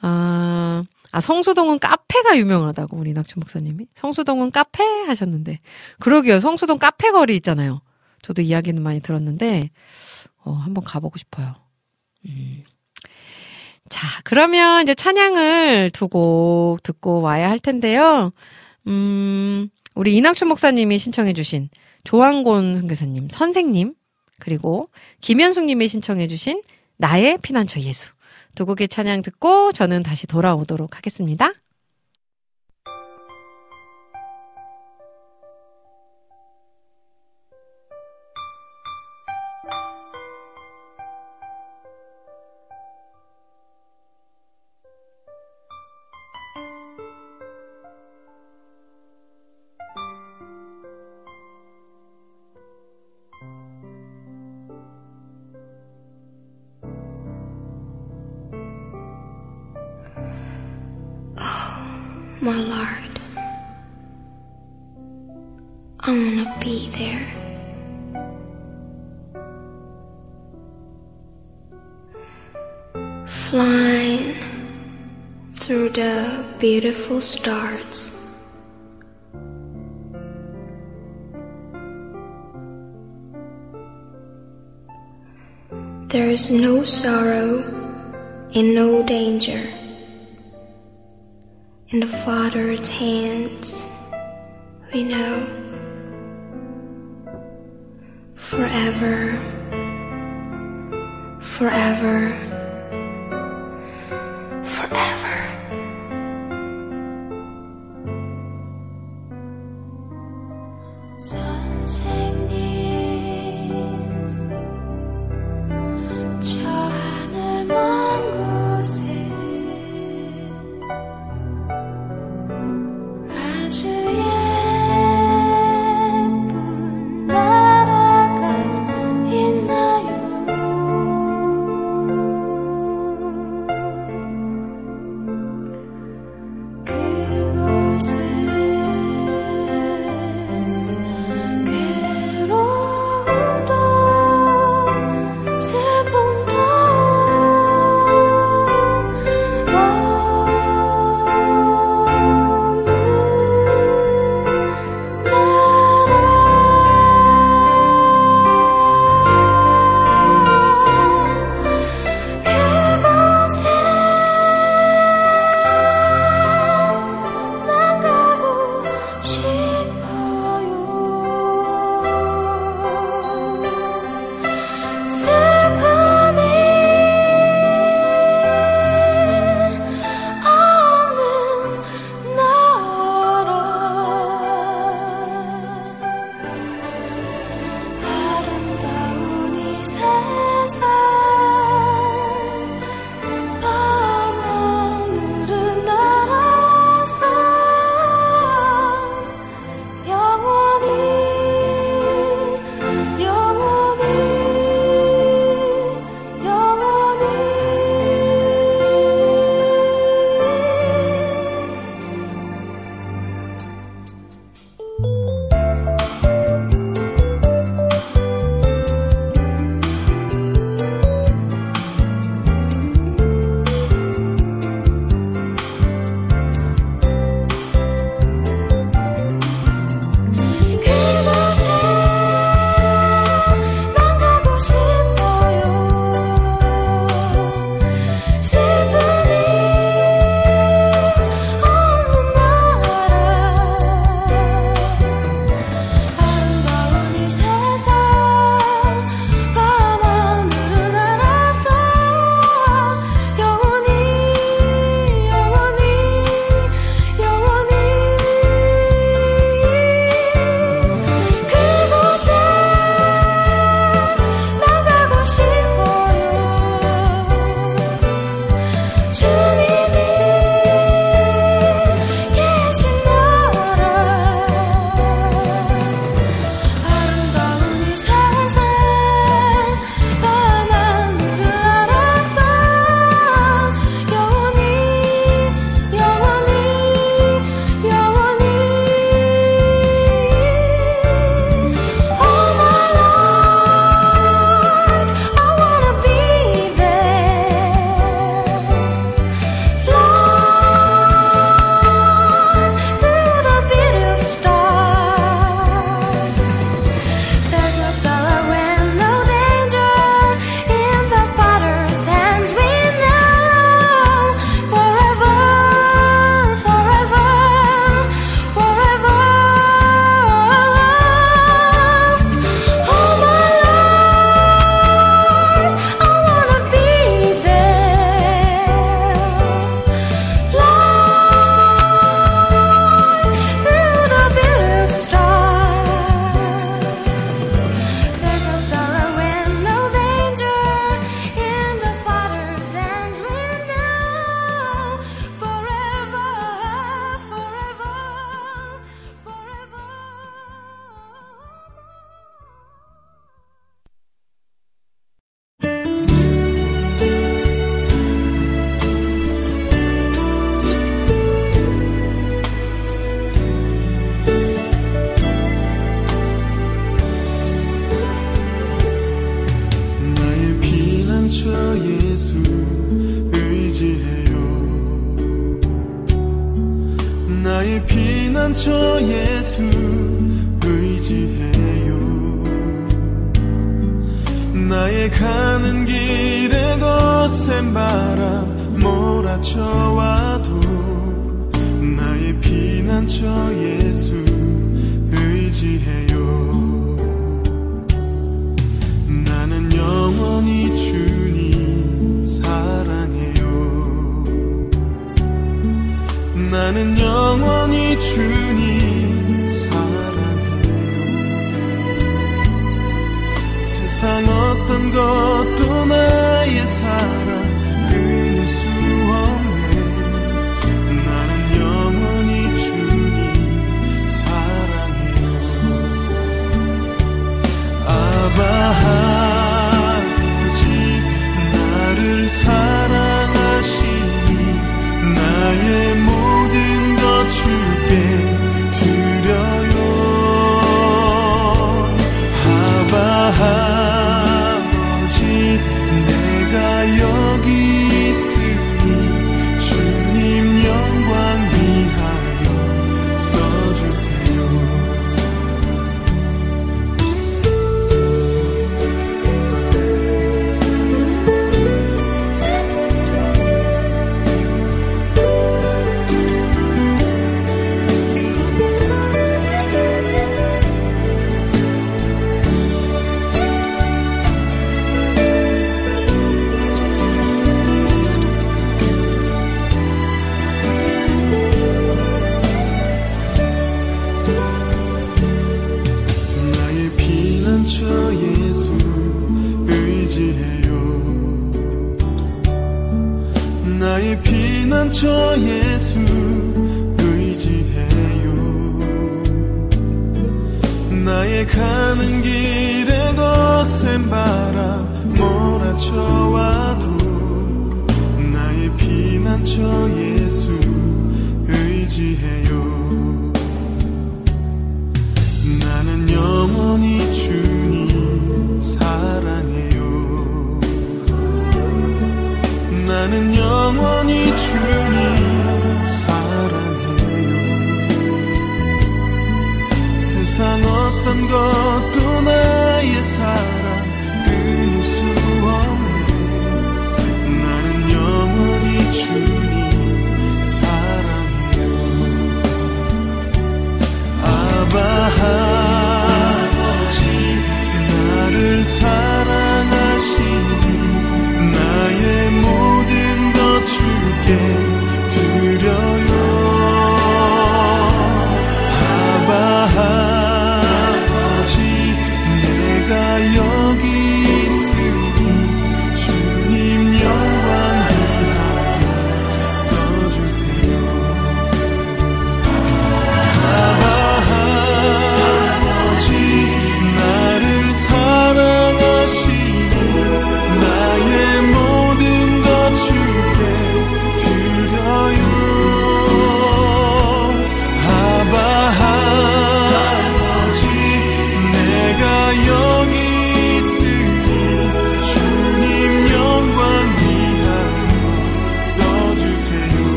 아, 아, 성수동은 카페가 유명하다고, 우리 낙춘 목사님이. 성수동은 카페 하셨는데. 그러게요. 성수동 카페 거리 있잖아요. 저도 이야기는 많이 들었는데, 어, 한번 가보고 싶어요. 음. 자, 그러면 이제 찬양을 두 곡 듣고 와야 할 텐데요. 음, 우리 이낙춘 목사님이 신청해주신 조한곤 선교사님, 선생님, 그리고 김현숙님이 신청해주신 나의 피난처 예수. 두 곡의 찬양 듣고 저는 다시 돌아오도록 하겠습니다. Flying through the beautiful stars. There is no sorrow and no danger in the Father's hands, we know forever, forever,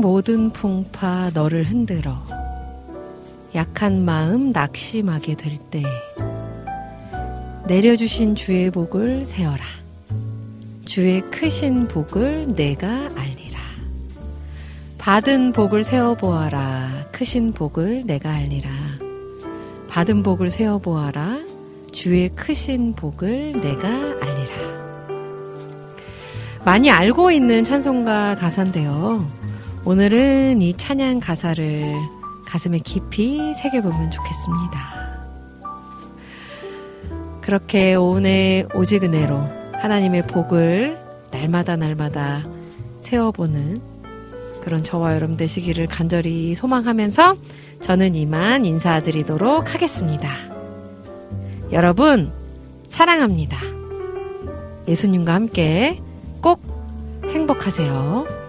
모든 풍파 너를 흔들어 약한 마음 낙심하게 될 때 내려주신 주의 복을 세어라. 주의 크신 복을 내가 알리라. 받은 복을 세어보아라. 크신 복을 내가 알리라. 받은 복을 세어보아라. 주의 크신 복을 내가 알리라. 많이 알고 있는 찬송가 가사인데요. 오늘은 이 찬양 가사를 가슴에 깊이 새겨보면 좋겠습니다. 그렇게 오늘 오직 은혜로 하나님의 복을 날마다 날마다 세워보는 그런 저와 여러분 되시기를 간절히 소망하면서 저는 이만 인사드리도록 하겠습니다. 여러분, 사랑합니다. 예수님과 함께 꼭 행복하세요.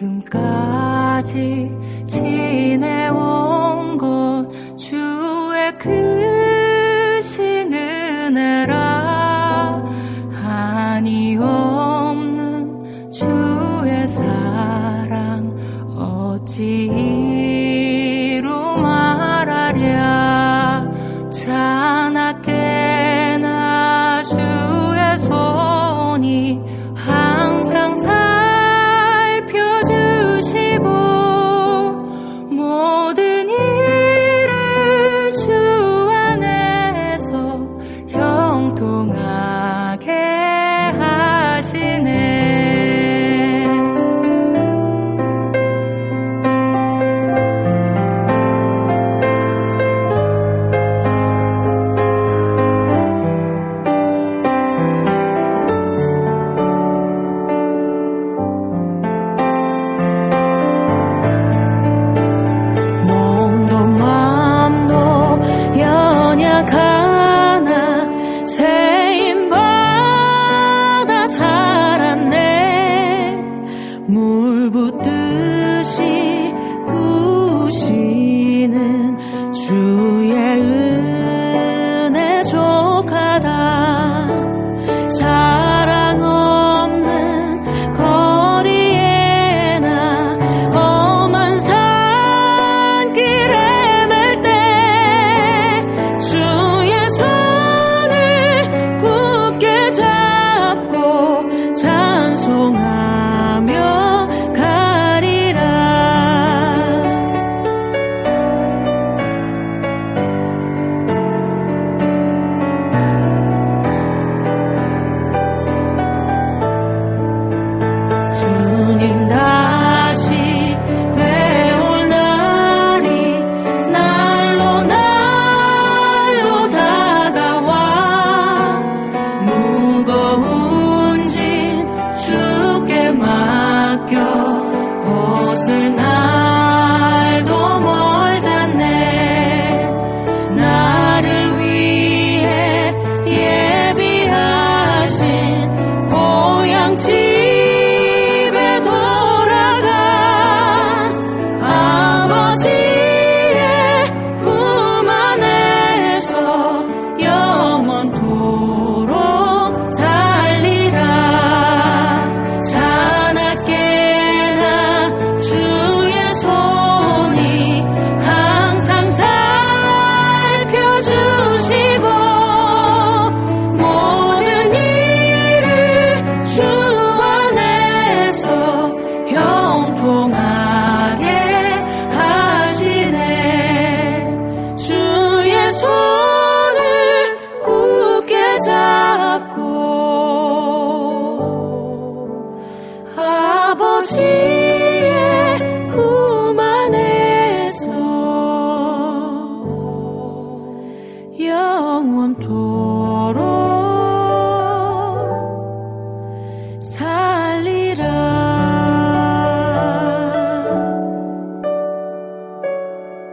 지금까지 지내